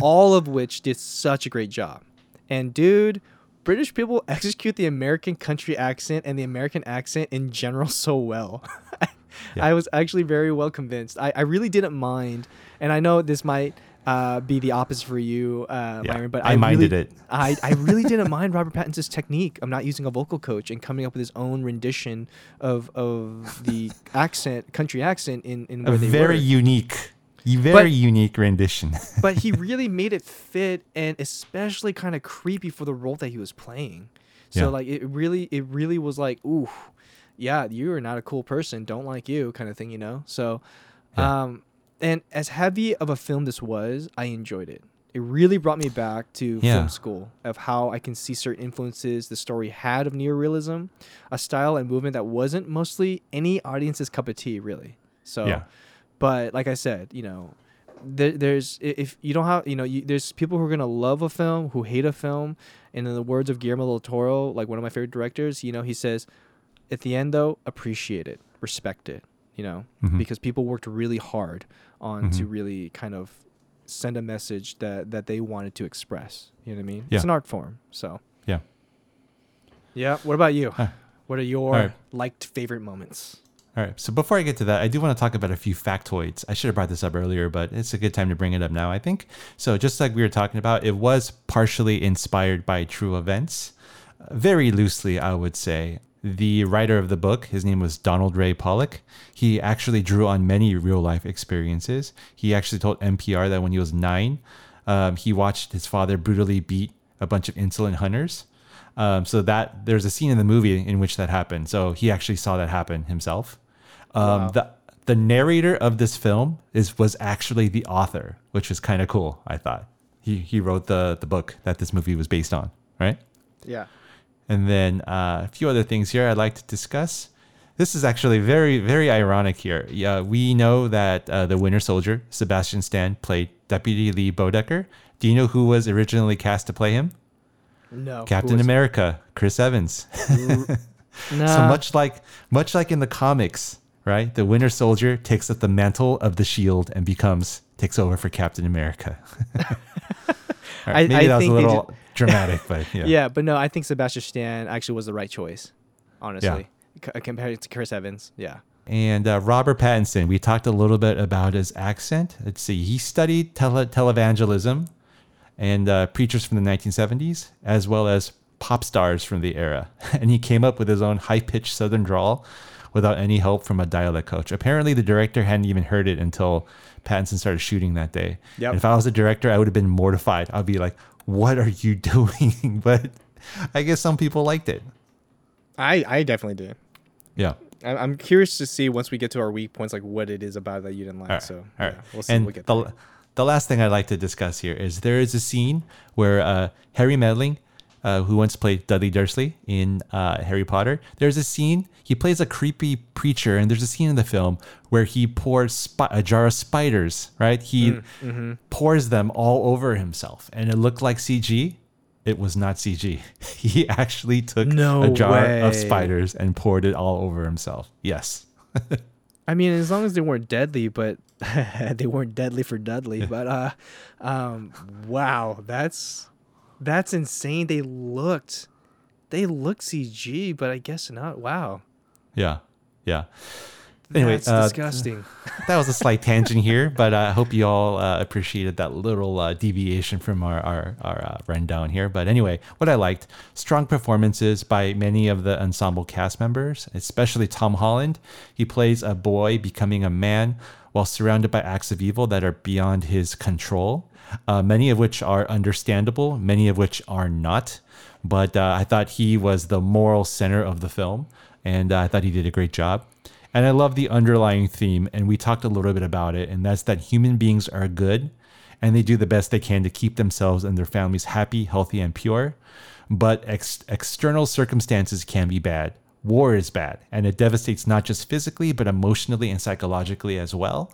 all of which did such a great job. And dude, British people execute the American country accent and the American accent in general so well. I was actually very well convinced. I, I really didn't mind, and I know this might uh, be the opposite for you, uh, Yeah, Myron, but I I, minded really, it. I, I really didn't mind Robert Pattinson's technique of not using a vocal coach and coming up with his own rendition of of the accent, country accent in in A they very were. unique, very But- unique rendition. but he really made it fit and especially kind of creepy for the role that he was playing. So Yeah. like it really it really was like, ooh, yeah, you are not a cool person, don't like you kind of thing, you know? So um and as heavy of a film this was, I enjoyed it. It really brought me back to Yeah. film school of how I can see certain influences the story had of neorealism, a style and movement that wasn't mostly any audience's cup of tea, really. So Yeah. But like I said, you know, there, there's if you don't have you know you, there's people who are gonna love a film who hate a film and in the words of Guillermo del Toro like one of my favorite directors you know he says at the end though appreciate it respect it you know Mhm. because people worked really hard on to Mhm. really kind of send a message that that they wanted to express you know what I mean Yeah. it's an art form so Yeah. yeah what about you Huh. what are your right. liked favorite moments All right. So before I get to that, I do want to talk about a few factoids. I should have brought this up earlier, but it's a good time to bring it up now, I think. So just like we were talking about, it was partially inspired by true events. Very loosely, I would say. The writer of the book, his name was Donald Ray Pollock. He actually drew on many real life experiences. He actually told NPR that when he was nine, um, he watched his father brutally beat a bunch of insolent hunters. Um, so that there's a scene in the movie in which that happened. So he actually saw that happen himself. Um, Wow. The the narrator of this film is was actually the author, which was kind of cool. I thought he he wrote the the book that this movie was based on, right? Yeah. And then uh, a few other things here I'd like to discuss. This is actually very, very ironic here. Yeah, we know that uh, the Winter Soldier, Sebastian Stan, played Deputy Lee Bodecker. Do you know who was originally cast to play him? No. Captain America, Chris Evans. No. So much like much like in the comics, right? The Winter Soldier takes up the mantle of the Shield and becomes takes over for Captain America. Right, maybe that was a little dramatic, but yeah. yeah, but no, I think Sebastian Stan actually was the right choice, honestly, C- compared to Chris Evans. Yeah. And uh, Robert Pattinson, we talked a little bit about his accent. Let's see, he studied tele- televangelism and uh, preachers from the 1970s, as well as pop stars from the era. And he came up with his own high pitched Southern drawl without any help from a dialect coach. Apparently, the director hadn't even heard it until Pattinson started shooting that day. Yep. And if I was a director, I would have been mortified. I'd be like, what are you doing? but I guess some people liked it. I I definitely did. Yeah. I- I'm curious to see once we get to our weak points, like what it is about that you didn't like. All right, so all yeah, we'll see. And we'll get the, there. the last thing I'd like to discuss here is there is a scene where uh, Harry Melling, uh, who once played Dudley Dursley in uh, Harry Potter, there's a scene he plays a creepy preacher, and there's a scene in the film where he pours spi- a jar of spiders. Right, he Mm, mhm. pours them all over himself, and it looked like CG. It was not CG. He actually took No a jar of spiders and poured it all over himself. Yes. I mean, as long as they weren't deadly, but they weren't deadly for Dudley. But uh, um, wow, that's that's insane. They looked, they looked CG, but I guess not. Wow. Yeah. Yeah. Anyway, That's uh, disgusting. that was a slight tangent here, but I hope you all uh, appreciated that little uh, deviation from our our, our uh, rundown here. But anyway, what I liked strong performances by many of the ensemble cast members, especially Tom Holland. He plays a boy becoming a man while surrounded by acts of evil that are beyond his control. Uh, many of which are understandable, many of which are not. But uh, I thought he was the moral center of the film, and uh, I thought he did a great job. And I love the underlying theme, and we talked a little bit about it, and that's that human beings are good and they do the best they can to keep themselves and their families happy, healthy, and pure. But ex- external circumstances can be bad. War is bad, and it devastates not just physically, but emotionally and psychologically as well.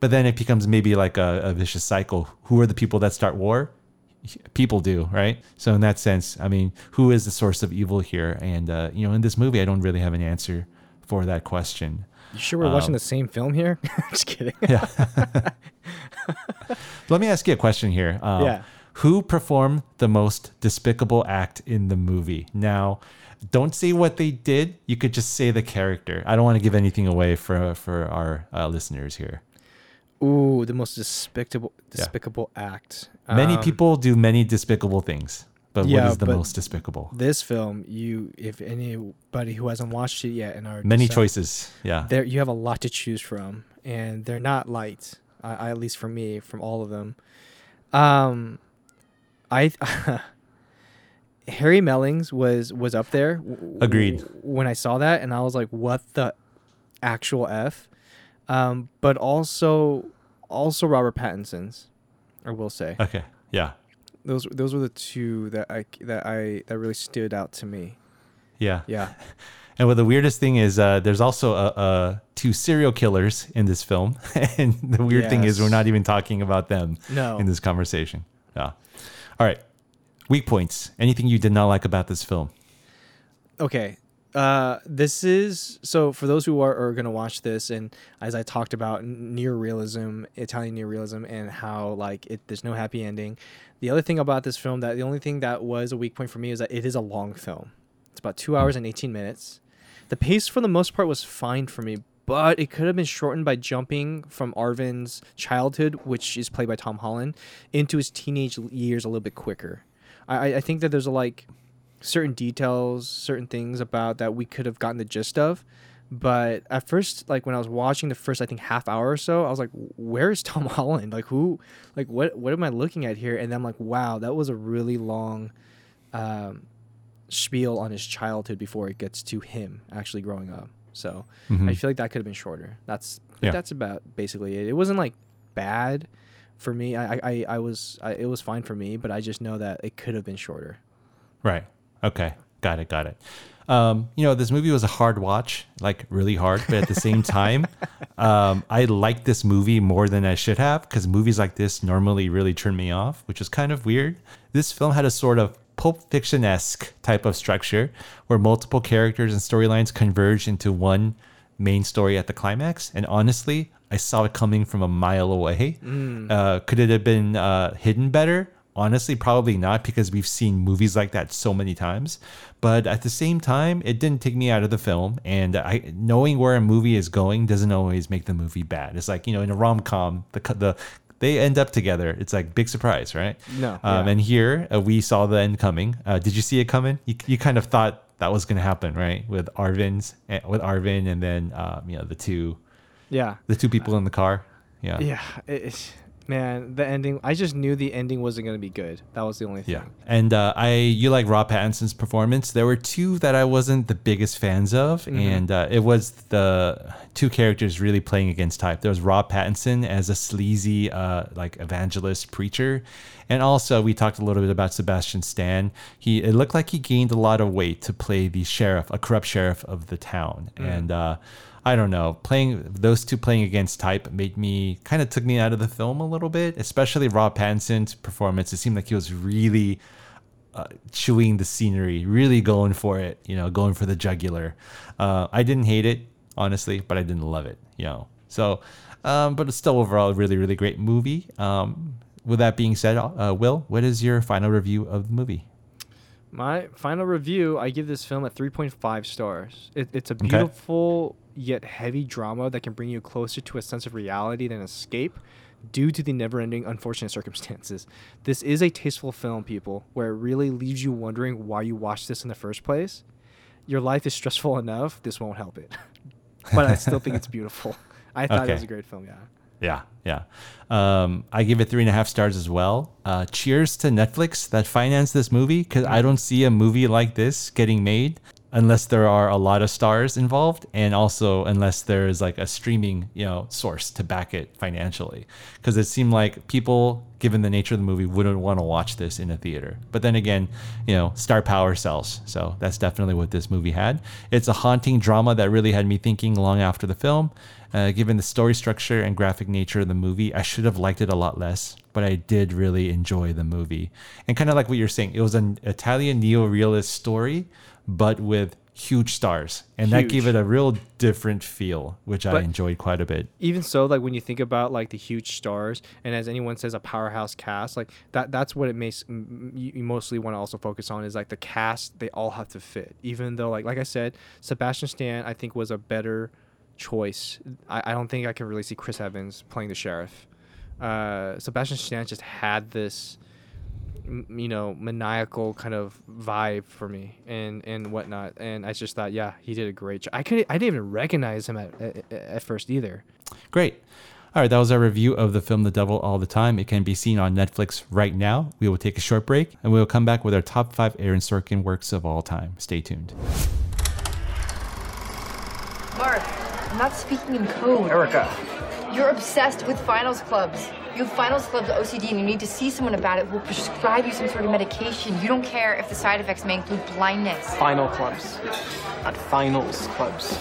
But then it becomes maybe like a, a vicious cycle. Who are the people that start war? people do, right? So in that sense, I mean, who is the source of evil here? And uh, you know, in this movie, I don't really have an answer for that question. You sure we're watching Um, the same film here? Just kidding. Yeah. Let me ask you a question here. Um, Yeah. Who performed the most despicable act in the movie? Now, don't say what they did. You could just say the character. I don't want to give anything away for for our uh, listeners here. Ooh, the most despicable despicable act. Many Um, people do many despicable things, but what yeah, is the most despicable? This film, you if anybody who hasn't watched it yet and are Many decide- choices, yeah. there you have a lot to choose from, and they're not light. I, I at least for me, from all of them. Um, I Harry Melling's was was up there. w- w- Agreed. When I saw that, and I was like, "What the actual f?" Um, but also, also Robert Pattinson's. I will say. Okay. Yeah. Those those were the two that I that I that really stood out to me. Yeah. Yeah. And what the weirdest thing is, uh, there's also uh, uh, two serial killers in this film, and the weird thing is, we're not even talking about them No. in this conversation. Yeah. All right. Weak points. Anything you did not like about this film? Okay. Uh, this is so for those who are, are going to watch this, and as I talked about neorealism, Italian neorealism, and how like it, there's no happy ending. The other thing about this film that the only thing that was a weak point for me is that it is a long film. It's about two hours and 18 minutes. The pace for the most part was fine for me, but it could have been shortened by jumping from Arvin's childhood, which is played by Tom Holland, into his teenage years a little bit quicker. I, I- I think that there's a, like certain details, certain things about that we could have gotten the gist of. But at first, like when I was watching the first, I think half hour or so, I was like, "Where is Tom Holland? Like who? Like what? What am I looking at here?" And then I'm like, "Wow, that was a really long um, spiel on his childhood before it gets to him actually growing up." So I Mhm. feel like that could have been shorter. That's Yeah. that's about basically it. It wasn't like bad for me. I I, I, I was I, it was fine for me, but I just know that it could have been shorter. Right. Okay. Got it. Got it. Um, you know, this movie was a hard watch, like really hard, but at the same time, um, I liked this movie more than I should have because movies like this normally really turn me off, which is kind of weird. This film had a sort of Pulp Fiction esque type of structure where multiple characters and storylines converge into one main story at the climax. And honestly, I saw it coming from a mile away. Mm. Uh, could it have been uh, hidden better? Honestly, probably not because we've seen movies like that so many times. But at the same time, it didn't take me out of the film. And I knowing where a movie is going doesn't always make the movie bad. It's like you know, in a rom com, the the they end up together. It's like big surprise, right? No, Um, yeah. And here uh, we saw the end coming. Uh, did you see it coming? You, you kind of thought that was going to happen, right? With Arvin's eh, with Arvin, and then um, you know the two, Yeah. the two people in the car. Yeah. Yeah, it, man, the ending. I just knew the ending wasn't gonna be good. That was the only thing. Yeah, and uh, I you like Rob Pattinson's performance. There were two that I wasn't the biggest fans of, Mhm. and uh, it was the two characters really playing against type. There was Rob Pattinson as a sleazy uh, like evangelist preacher, and also we talked a little bit about Sebastian Stan. He it looked like he gained a lot of weight to play the sheriff, a corrupt sheriff of the town, Mm. and. I don't know. Playing those two playing against type made me kind of took me out of the film a little bit, especially Rob Pattinson's performance. It seemed like he was really uh, chewing the scenery, really going for it, you know, going for the jugular. Uh, I didn't hate it, honestly, but I didn't love it, you know. So, um, but it's still overall a really, really great movie. Um, with that being said, uh, Will, what is your final review of the movie? My final review, I give this film a 3.5 stars. It, it's a Okay. Yet heavy drama that can bring you closer to a sense of reality than escape due to the never ending unfortunate circumstances. This is a tasteful film, people, where it really leaves you wondering why you watched this in the first place. Your life is stressful enough, this won't help it. but I still think it's beautiful. I thought it was a great film, yeah. Yeah, yeah. Um, I give it three and a half stars as well. Uh, cheers to Netflix that financed this movie because I don't see a movie like this getting made unless there are a lot of stars involved and also unless there is like a streaming you know source to back it financially. Because it seemed like people given the nature of the movie wouldn't want to watch this in a theater. But then again you know star power sells. So that's definitely what this movie had. It's a haunting drama that really had me thinking long after the film. Uh, given the story structure and graphic nature of the movie, I should have liked it a lot less, but I did really enjoy the movie. And kind of like what you're saying, it was an Italian neo-realist story, but with huge stars, and that gave it a real different feel, which I enjoyed quite a bit. even so like when you think about like the huge stars and as anyone says a powerhouse cast like that that's what it makes m- you, mostly want to also focus on is like the cast they all have to fit. Even though like like i said sebastian stan i think was a better choice. I, I don't think i can really see chris evans playing the sheriff. Uh, sebastian stan just had this you know maniacal kind of vibe for me and and whatnot and i just thought yeah he did a great job i could i didn't even recognize him at, at, at first either Great. All right, that was our review of the film The Devil All the Time. It can be seen on Netflix right now. We will take a short break and we will come back with our top five Aaron Sorkin works of all time. Stay tuned. Mark, I'm not speaking in code. Erica. You're obsessed with finals clubs. You have finals clubs OCD and you need to see someone about it who will prescribe you some sort of medication. You don't care if the side effects may include blindness. Final clubs, not finals clubs.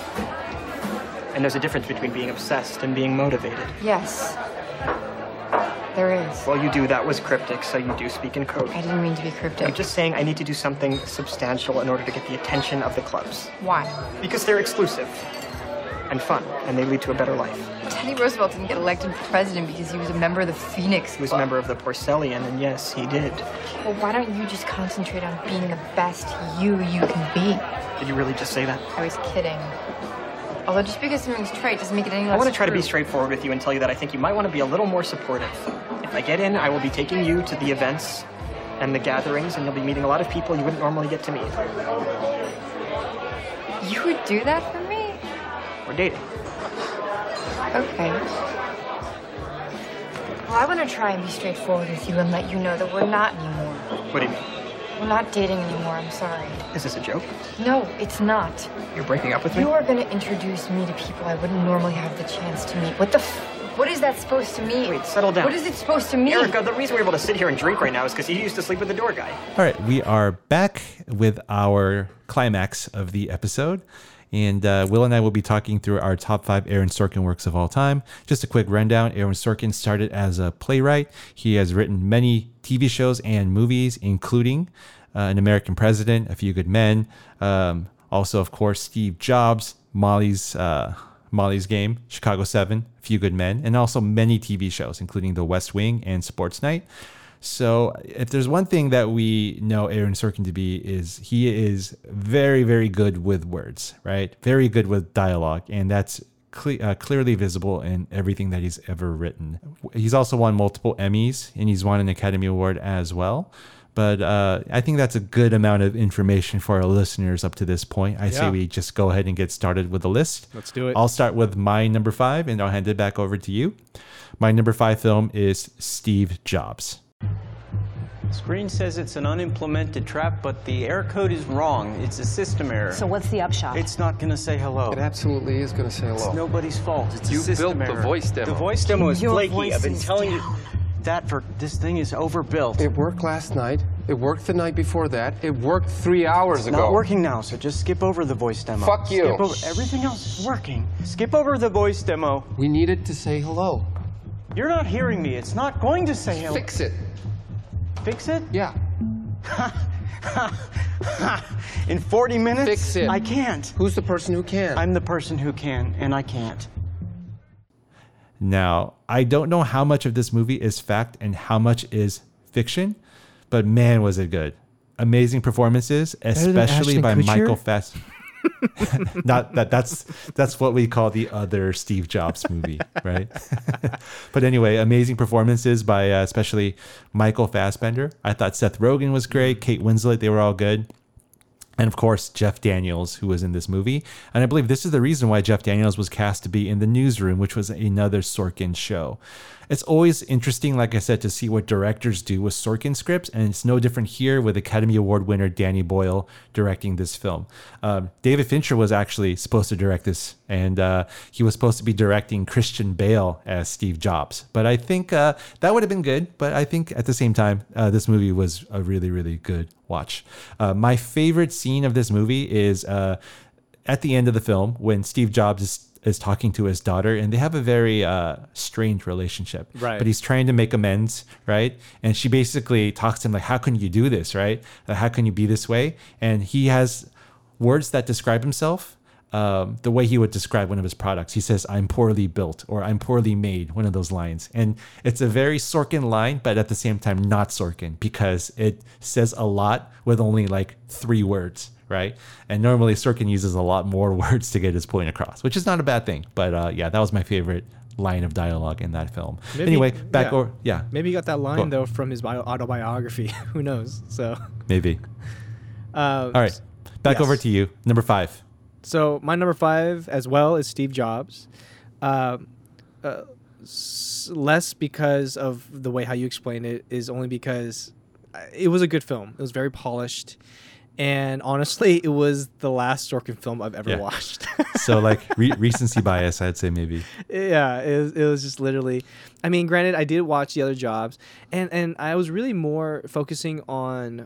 And there's a difference between being obsessed and being motivated. Yes. There is. Well, you do. That was cryptic, so you do speak in code. I didn't mean to be cryptic. I'm just saying I need to do something substantial in order to get the attention of the clubs. Why? Because they're exclusive and fun, and they lead to a better life. Teddy Roosevelt didn't get elected president because he was a member of the Phoenix He was a member of the Porcellian, and yes, he did. Well, why don't you just concentrate on being the best you you can be? Did you really just say that? I was kidding. Although just because something's trite doesn't make it any less I want to try to be true. straightforward with you and tell you that I think you might want to be a little more supportive. If I get in, I will be taking you to the events and the gatherings, and you'll be meeting a lot of people you wouldn't normally get to meet. You would do that for me? We're dating. Okay. Well, I want to try and be straightforward with you and let you know that we're not anymore. What do you mean? We're not dating anymore. I'm sorry. Is this a joke? No, it's not. You're breaking up with me? You are going to introduce me to people I wouldn't normally have the chance to meet. What the f- What is that supposed to mean? Wait, settle down. What is it supposed to mean? Erica, the reason we're able to sit here and drink right now is because you used to sleep with the door guy. All right, we are back with our climax of the episode. And uh, Will and I will be talking through our top five Aaron Sorkin works of all time. Just a quick rundown Aaron Sorkin started as a playwright. He has written many TV shows and movies, including uh, An American President, A Few Good Men, um, also, of course, Steve Jobs, Molly's. Uh, Molly's Game, Chicago 7, A Few Good Men, and also many TV shows, including The West Wing and Sports Night. So, if there's one thing that we know Aaron Sorkin to be, is he is very, very good with words, right? Very good with dialogue, and that's cle- uh, clearly visible in everything that he's ever written. He's also won multiple Emmys, and he's won an Academy Award as well. But uh, I think that's a good amount of information for our listeners up to this point. I say we just go ahead and get started with the list. Let's do it. I'll start with my number five, and I'll hand it back over to you. My number five film is Steve Jobs. Screen says it's an unimplemented trap, but the error code is wrong. It's a system error. So what's the upshot? It's not going to say hello. It absolutely is going to say hello. It's nobody's fault. It's You a system built the voice demo. The voice demo is Your flaky. voice I've been is telling you that for this thing is overbuilt. It worked last night. It worked the night before that. It worked three hours It's ago. not working now, so just skip over the voice demo. Fuck you. Skip over. Everything else is working. Skip over the voice demo. We need it to say hello. You're not hearing me. It's not going to say hello. Fix it. Fix it? Yeah. In 40 minutes? Fix it. I can't. Who's the person who can? I'm the person who can, and I can't. Now, I don't know how much of this movie is fact and how much is fiction, but man, was it good. Amazing performances, especially by Kutcher? Michael Fass. Not that that's that's what we call the other Steve Jobs movie, right? but anyway, amazing performances by uh, especially Michael Fassbender. I thought Seth Rogen was great, Kate Winslet, they were all good. And of course, Jeff Daniels, who was in this movie. And I believe this is the reason why Jeff Daniels was cast to be in The Newsroom, which was another Sorkin show. It's always interesting, like I said, to see what directors do with Sorkin scripts. And it's no different here with Academy Award winner Danny Boyle directing this film. Um, David Fincher was actually supposed to direct this, and uh, he was supposed to be directing Christian Bale as Steve Jobs. But I think uh, that would have been good. But I think at the same time, uh, this movie was a really, really good watch. Uh, my favorite scene of this movie is uh, at the end of the film when Steve Jobs is, is talking to his daughter, and they have a very uh, strange relationship. Right. But he's trying to make amends, right? And she basically talks to him like, "How can you do this, right? How can you be this way?" And he has words that describe himself. Um, the way he would describe one of his products, he says, "I'm poorly built" or "I'm poorly made." One of those lines, and it's a very Sorkin line, but at the same time not Sorkin because it says a lot with only like three words, right? And normally Sorkin uses a lot more words to get his point across, which is not a bad thing. But uh, yeah, that was my favorite line of dialogue in that film. Maybe- anyway, back yeah. over, yeah, Maybe he got that line though from his bio- autobiography. Who knows? So, maybe. uh, All right, back yes. over to you, number five. So my number five as well is Steve Jobs. Uh, uh, s- less because of the way how you explain it is only because uh, it was a good film. It was very polished, and honestly, it was the last Sorkin film I've ever Yeah. watched. So like re- recency bias, I'd say maybe. yeah, it was, it was just literally. I mean, granted, I did watch the other jobs, and and I was really more focusing on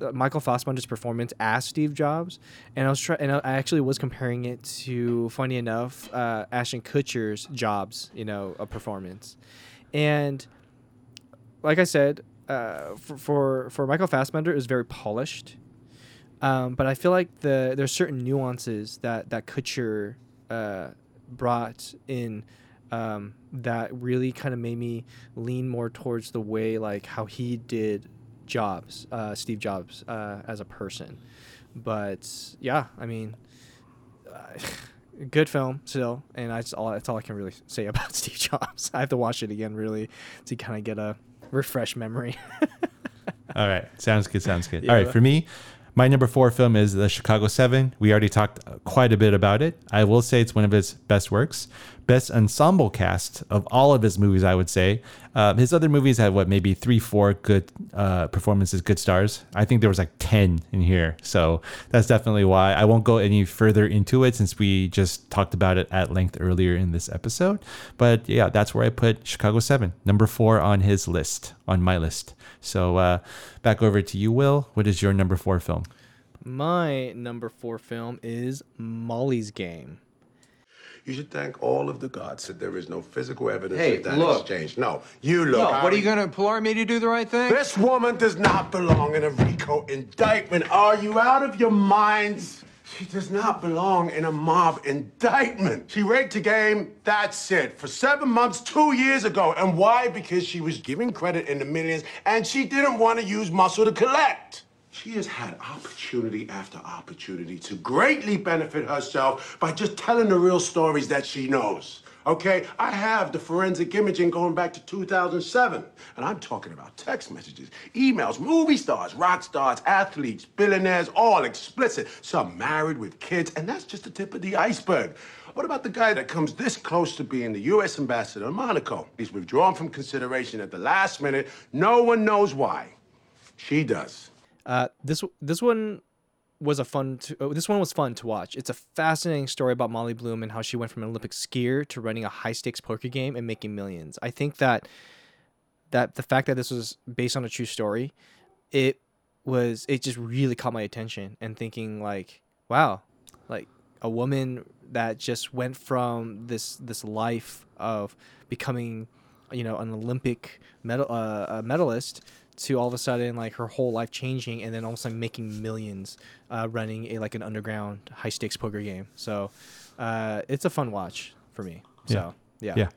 uh, Michael Fassbender's performance as Steve Jobs, and I was trying, and I actually was comparing it to, funny enough, uh, Ashton Kutcher's Jobs, you know, a performance, and like I said, uh, for, for for Michael Fassbender, it was very polished. Um, but I feel like the there's certain nuances that that Kutcher uh, brought in um, that really kind of made me lean more towards the way like how he did Jobs, uh, Steve Jobs, uh, as a person. But yeah, I mean, uh, good film still, and that's all. That's all I can really say about Steve Jobs. I have to watch it again really to kind of get a refresh memory. All right. Sounds good. Sounds good. Yeah. All right. For me, my number four film is The Chicago Seven. We already talked quite a bit about it. I will say it's one of his best works. Best ensemble cast of all of his movies, I would say. Um, his other movies had what, maybe three, four good uh, performances, good stars. I think there was like 10 in here. So that's definitely why. I won't go any further into it since we just talked about it at length earlier in this episode. But yeah, that's where I put Chicago 7, number four on his list, on my list. So uh, back over to you, Will. What is your number four film? My number four film is Molly's Game. You should thank all of the gods that there is no physical evidence Hey, of that look. exchange. No, you look. No, what are you going to implore me to do the right thing? This woman does not belong in a RICO indictment. Are you out of your minds? She does not belong in a mob indictment. She raped a game, that's it, for seven months, two years ago. And why? Because she was giving credit in the millions and she didn't want to use muscle to collect. She has had opportunity after opportunity to greatly benefit herself by just telling the real stories that she knows. Okay, I have the forensic imaging going back to 2007, and I'm talking about text messages, emails, movie stars, rock stars, athletes, billionaires, all explicit, some married with kids, and that's just the tip of the iceberg. What about the guy that comes this close to being the U.S. ambassador in Monaco? He's withdrawn from consideration at the last minute. No one knows why. She does. Uh, this this one was a fun. To, uh, this one was fun to watch. It's a fascinating story about Molly Bloom and how she went from an Olympic skier to running a high stakes poker game and making millions. I think that that the fact that this was based on a true story, it was it just really caught my attention and thinking like, wow, like a woman that just went from this this life of becoming, you know, an Olympic medal uh, a medalist to all of a sudden like her whole life changing and then all of a sudden making millions uh, running a like an underground high stakes poker game. So uh, it's a fun watch for me. So yeah. Yeah.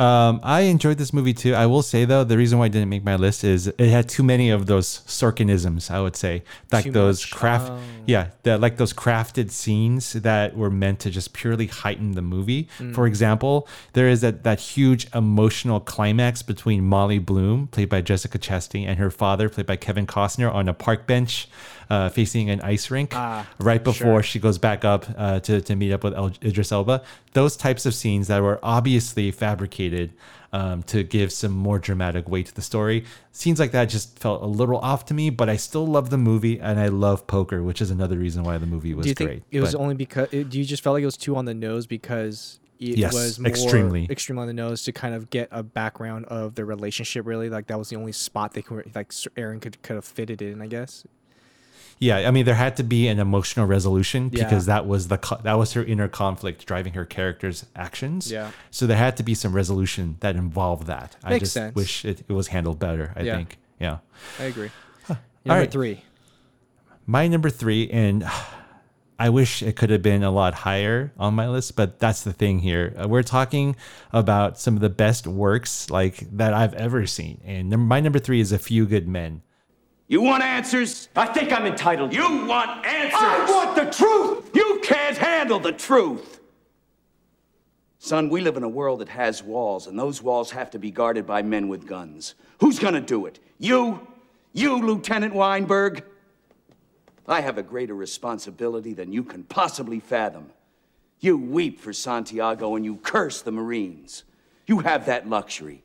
Um, I enjoyed this movie too. I will say though, the reason why I didn't make my list is it had too many of those Sorkinisms. I would say, like Too those much? craft, Oh. yeah, the, like those crafted scenes that were meant to just purely heighten the movie. Mm. For example, there is that that huge emotional climax between Molly Bloom, played by Jessica Chastain, and her father, played by Kevin Costner, on a park bench. Uh, facing an ice rink Ah, right sure. before she goes back up uh, to, to meet up with El- Idris Elba. Those types of scenes that were obviously fabricated um, to give some more dramatic weight to the story. Scenes like that just felt a little off to me, but I still love the movie and I love poker, which is another reason why the movie was do you think great. it was But- only because? it- Do you just felt like it was too on the nose because it Yes, was more extremely. extremely on the nose to kind of get a background of their relationship? Really, like that was the only spot they could like Aaron could could have fitted in, I guess. Yeah, I mean, there had to be an emotional resolution because that was the co- that was her inner conflict driving her character's actions. Yeah. So there had to be some resolution that involved that. I Makes just sense. wish it, it was handled better. I Yeah. think. Yeah. I agree. All Number right. three. My number three, and I wish it could have been a lot higher on my list, but that's the thing here. Uh, We're talking about some of the best works like that I've ever seen, and my number three is A Few Good Men. You want answers? I think I'm entitled. You want answers? I want the truth! You can't handle the truth! Son, we live in a world that has walls, and those walls have to be guarded by men with guns. Who's gonna do it? You? You, Lieutenant Weinberg? I have a greater responsibility than you can possibly fathom. You weep for Santiago and you curse the Marines. You have that luxury.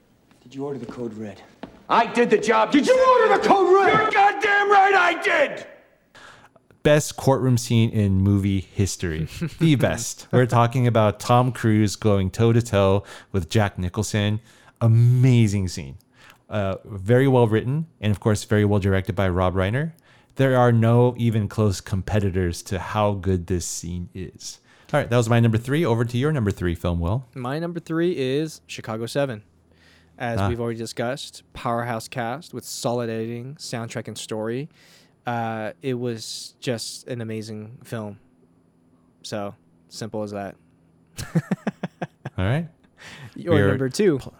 Did you order the code red? I did the job. Did you order the code red? You're goddamn right I did. best courtroom scene in movie history. The best. We're talking about Tom Cruise going toe to toe with Jack Nicholson. Amazing scene. Uh, very well written, and of course, very well directed by Rob Reiner. There are no even close competitors to how good this scene is. All right, that was my number three. Over to your number three film, Will. My number three is Chicago 7. As Ah. we've already discussed, powerhouse cast with solid editing, soundtrack, and story. Uh, it was just an amazing film. So, simple as that. All right. Your We are number two. pl-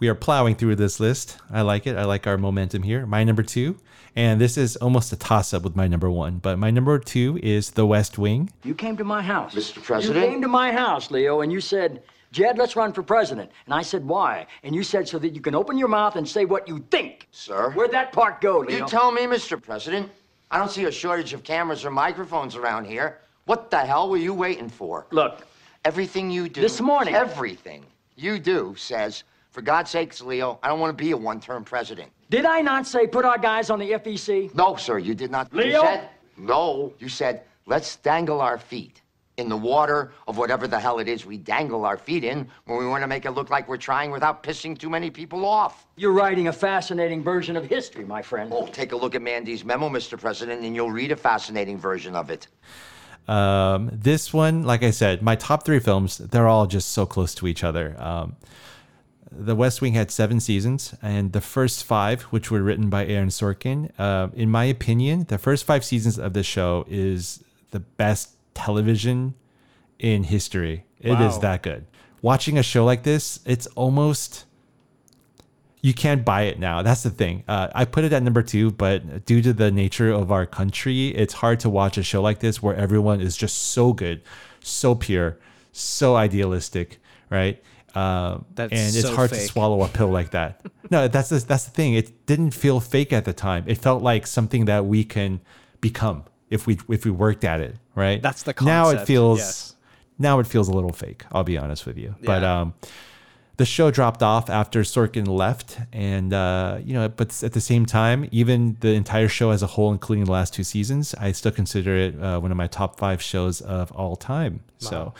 we are plowing through this list. I like it. I like our momentum here. My number two, and this is almost a toss up with my number one, but my number two is The West Wing. You came to my house. Mr. President? You came to my house, Leo, and you said, Jed, let's run for president. And I said, why? And you said, so that you can open your mouth and say what you think. Sir? Where'd that part go, Leo? You tell me, Mr. President. I don't see a shortage of cameras or microphones around here. What the hell were you waiting for? Look. Everything you do. This morning. Everything you do says, for God's sakes, Leo, I don't want to be a one term president. Did I not say put our guys on the FEC? No, sir, you did not. You Leo? said, no, you said, let's dangle our feet in the water of whatever the hell it is we dangle our feet in when we want to make it look like we're trying without pissing too many people off. You're writing a fascinating version of history, my friend. Oh, take a look at Mandy's memo, Mr. President, and you'll read a fascinating version of it. Um, this one, like I said, my top three films, they're all just so close to each other. Um, the West Wing had seven seasons, and the first five, which were written by Aaron Sorkin, uh, in my opinion, the first five seasons of the show is the best television in history. It is Wow. that good. Watching a show like this, it's almost you can't buy it now. That's the thing. Uh, I put it at number two, but due to the nature of our country, it's hard to watch a show like this where everyone is just so good, so pure, so idealistic, right? Uh, That's and it's so hard to swallow a pill like that. no, that's the, that's the thing. It didn't feel fake at the time. It felt like something that we can become if we if we worked at it, right? That's the concept. Now it feels yes. now it feels a little fake. I'll be honest with you, but um, the show dropped off after Sorkin left, and uh, you know, but at the same time, even the entire show as a whole, including the last two seasons, I still consider it uh, one of my top five shows of all time. So.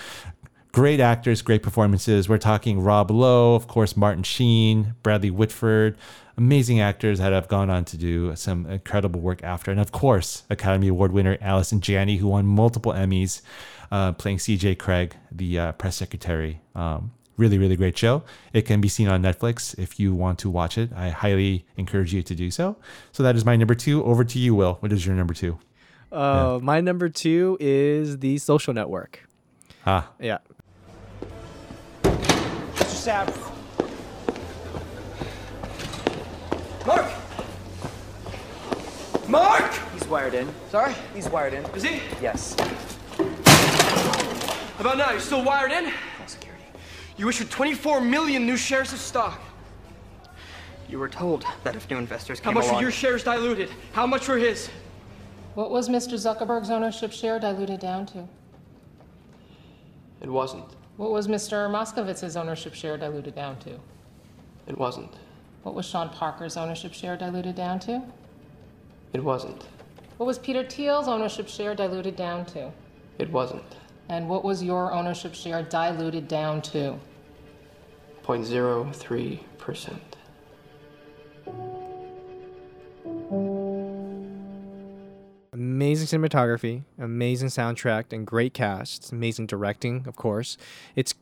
Great actors, great performances. We're talking Rob Lowe, of course, Martin Sheen, Bradley Whitford, amazing actors that have gone on to do some incredible work after. And of course, Academy Award winner Allison Janney, who won multiple Emmys, uh, playing CJ Cregg, the uh, press secretary. Um, really, really great show. It can be seen on Netflix if you want to watch it. I highly encourage you to do so. So that is my number two. Over to you, Will. What is your number two? Uh, My number two is The Social Network. Ah, Yeah. Mr. Sapp. Mark! Mark! He's wired in. Sorry? He's wired in. Is he? Yes. How about now? You still wired in? security. You issued 24 million new shares of stock. You were told that if new investors How came much were your shares diluted? How much were his? What was Mr. Zuckerberg's ownership share diluted down to? It wasn't. What was Mr. Moskovitz's ownership share diluted down to? It wasn't. What was Sean Parker's ownership share diluted down to? It wasn't. What was Peter Thiel's ownership share diluted down to? It wasn't. And what was your ownership share diluted down to? 0.03%. amazing cinematography, amazing soundtrack, and great cast. Amazing directing, of course. It's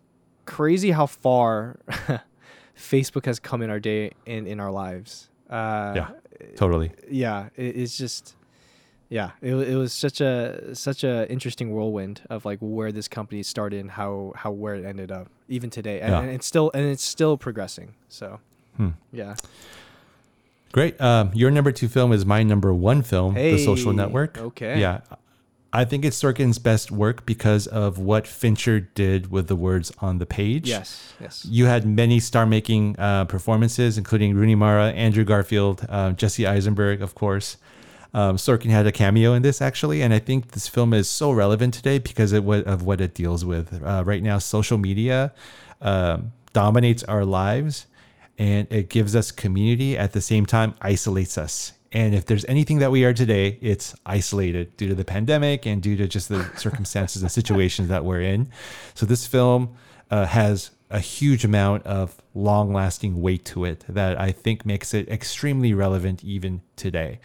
crazy how far Facebook has come in our day and in our lives. Uh, Yeah, totally. Yeah, it, it's just. Yeah, it, it was such a such a interesting whirlwind of like where this company started and how how where it ended up even today, and, Yeah. and it's still and it's still progressing. So, Hmm. yeah. Great. Um, your number two film is my number one film, The Social Network. okay. Yeah. I think it's Sorkin's best work because of what Fincher did with the words on the page. Yes, yes. You had many star-making uh, performances, including Rooney Mara, Andrew Garfield, uh, Jesse Eisenberg, of course. Um, Sorkin had a cameo in this actually, and I think this film is so relevant today because of what, of what it deals with. Uh, right now, social media um, dominates our lives, and it gives us community. At the same time, isolates us. And if there's anything that we are today, it's isolated due to the pandemic and due to just the circumstances and situations that we're in. So this film uh, has a huge amount of long lasting weight to it that I think makes it extremely relevant even today.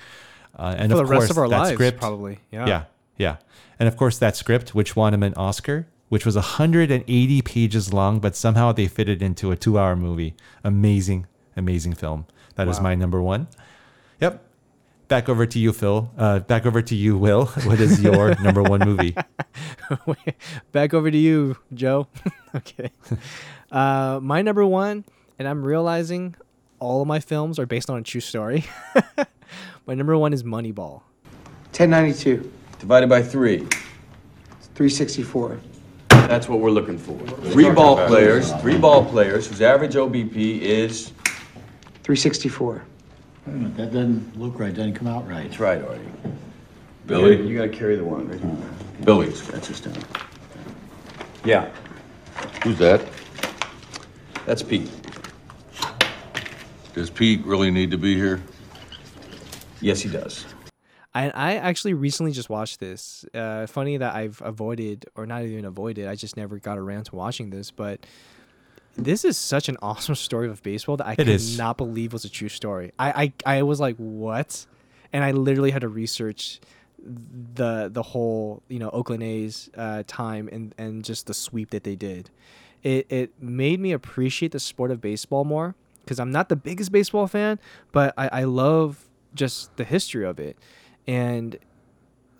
Uh, and For of the rest course, of our that lives, script, probably. Yeah. Yeah. Yeah. And of course, that script, which won him an Oscar, which was 180 pages long, but somehow they fit it into a two hour movie. Amazing, amazing film. That is Wow. my number one. Yep. Back over to you, Phil. Uh, back over to you, Will. What is your number one movie? Back over to you, Joe. okay. Uh, my number one, and I'm realizing all of my films are based on a true story. my number one is Moneyball. 1092. Divided by three. It's 364. That's what we're looking for. Three ball players, three ball players whose average OBP is. 364. Wait a minute, that doesn't look right, doesn't come out right. That's right, Artie. Billy? You gotta carry the one, right? Billy. That's just down. Yeah, Who's that? that's Pete. Does Pete really need to be here? Yes, he does. I I actually recently just watched this. Uh, funny that I've avoided, or not even avoided, I just never got around to watching this. But this is such an awesome story of baseball that I It is. cannot believe was a true story. I, I I was like, what? And I literally had to research the the whole you know Oakland A's uh, time and and just the sweep that they did. It it made me appreciate the sport of baseball more because I'm not the biggest baseball fan, but I, I love just the history of it and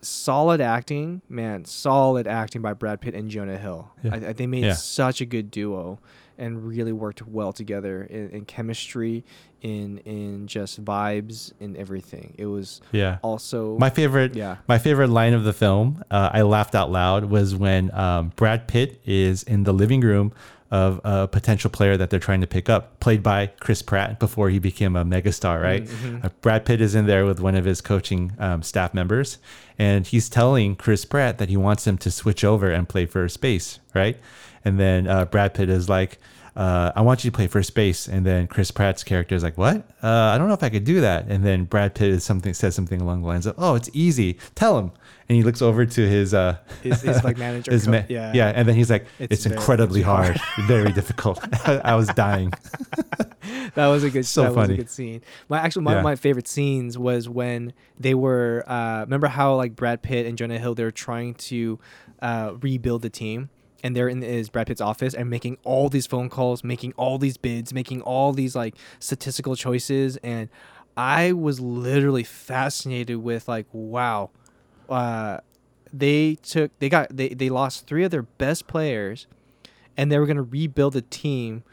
solid acting, man, solid acting by Brad Pitt and Jonah Hill. Yeah. I, I, they made Yeah. such a good duo and really worked well together in, in chemistry, in in just vibes and everything. It was Yeah. also my favorite. Yeah. My favorite line of the film, uh, I laughed out loud, was when um, Brad Pitt is in the living room of a potential player that they're trying to pick up, played by Chris Pratt before he became a megastar. Right. Mhm. Uh, Brad Pitt is in there with one of his coaching um, staff members, and he's telling Chris Pratt that he wants him to switch over and play first base. Right. And then uh, Brad Pitt is like. Uh, I want you to play first base, and then Chris Pratt's character is like, "What? Uh, I don't know if I could do that." And then Brad Pitt is something says something along the lines of, "Oh, it's easy. Tell him." And he looks over to his uh, His- his, like, manager his co- yeah. yeah, and then he's like, It's "It's, incredibly hard, hard." very difficult." I was dying. that was a good So that was funny. a good scene. My actually one Yeah. of my favorite scenes was when they were uh, remember how like Brad Pitt and Jonah Hill they were trying to uh, rebuild the team and they're in his Brad Pitt's office and making all these phone calls, making all these bids, making all these like statistical choices and I was literally fascinated with like wow uh, they took they got they, they lost three of their best players and they were to rebuild a team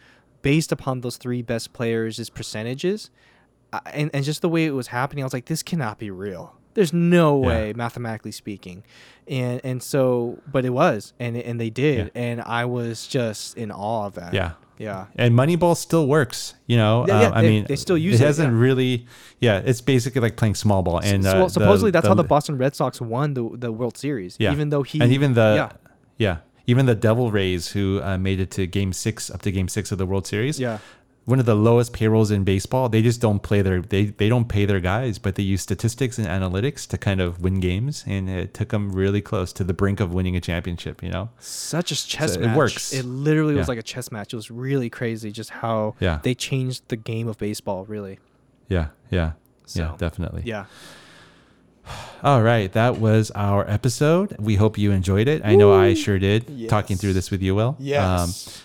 based upon those three best players' percentages. Uh, and, and just the way it was happening, I was like, this cannot be real. There's no Yeah. way, mathematically speaking. And and so, but it was, and and they did, Yeah. and I was just in awe of that. Yeah. yeah. And Moneyball still works, you know. Yeah, yeah, Uh, I they- mean, they still use it. it, hasn't yeah. really, yeah. It's basically like playing small ball. And So- uh, well, the- supposedly that's how the Boston Red Sox won the the World Series. Yeah. Even though he and even the yeah yeah, even the Devil Rays who uh, made it to Game Six up to Game Six of the World Series. Yeah. One of the lowest payrolls in baseball. They just don't play their they they don't pay their guys, but they use statistics and analytics to kind of win games, and it took them really close to the brink of winning a championship. You know, such a chess So match. It works. It literally was like a chess match. It was really crazy just how Yeah. they changed the game of baseball. Really. Yeah, yeah, yeah, definitely. Yeah. All right, that was our episode. We hope you enjoyed it. I know I sure did. Talking through this with you, Will. Yes. Um,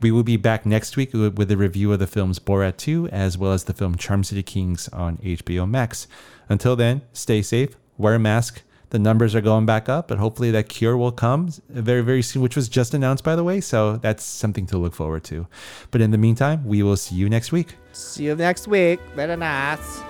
we will be back next week with a review of the films Borat 2 as well as the film Charm City Kings on HBO Max. Until then, stay safe, wear a mask. The numbers are going back up, but hopefully that cure will come very, very soon, which was just announced, by the way. So that's something to look forward to. But in the meantime, we will see you next week. See you next week. Very nice.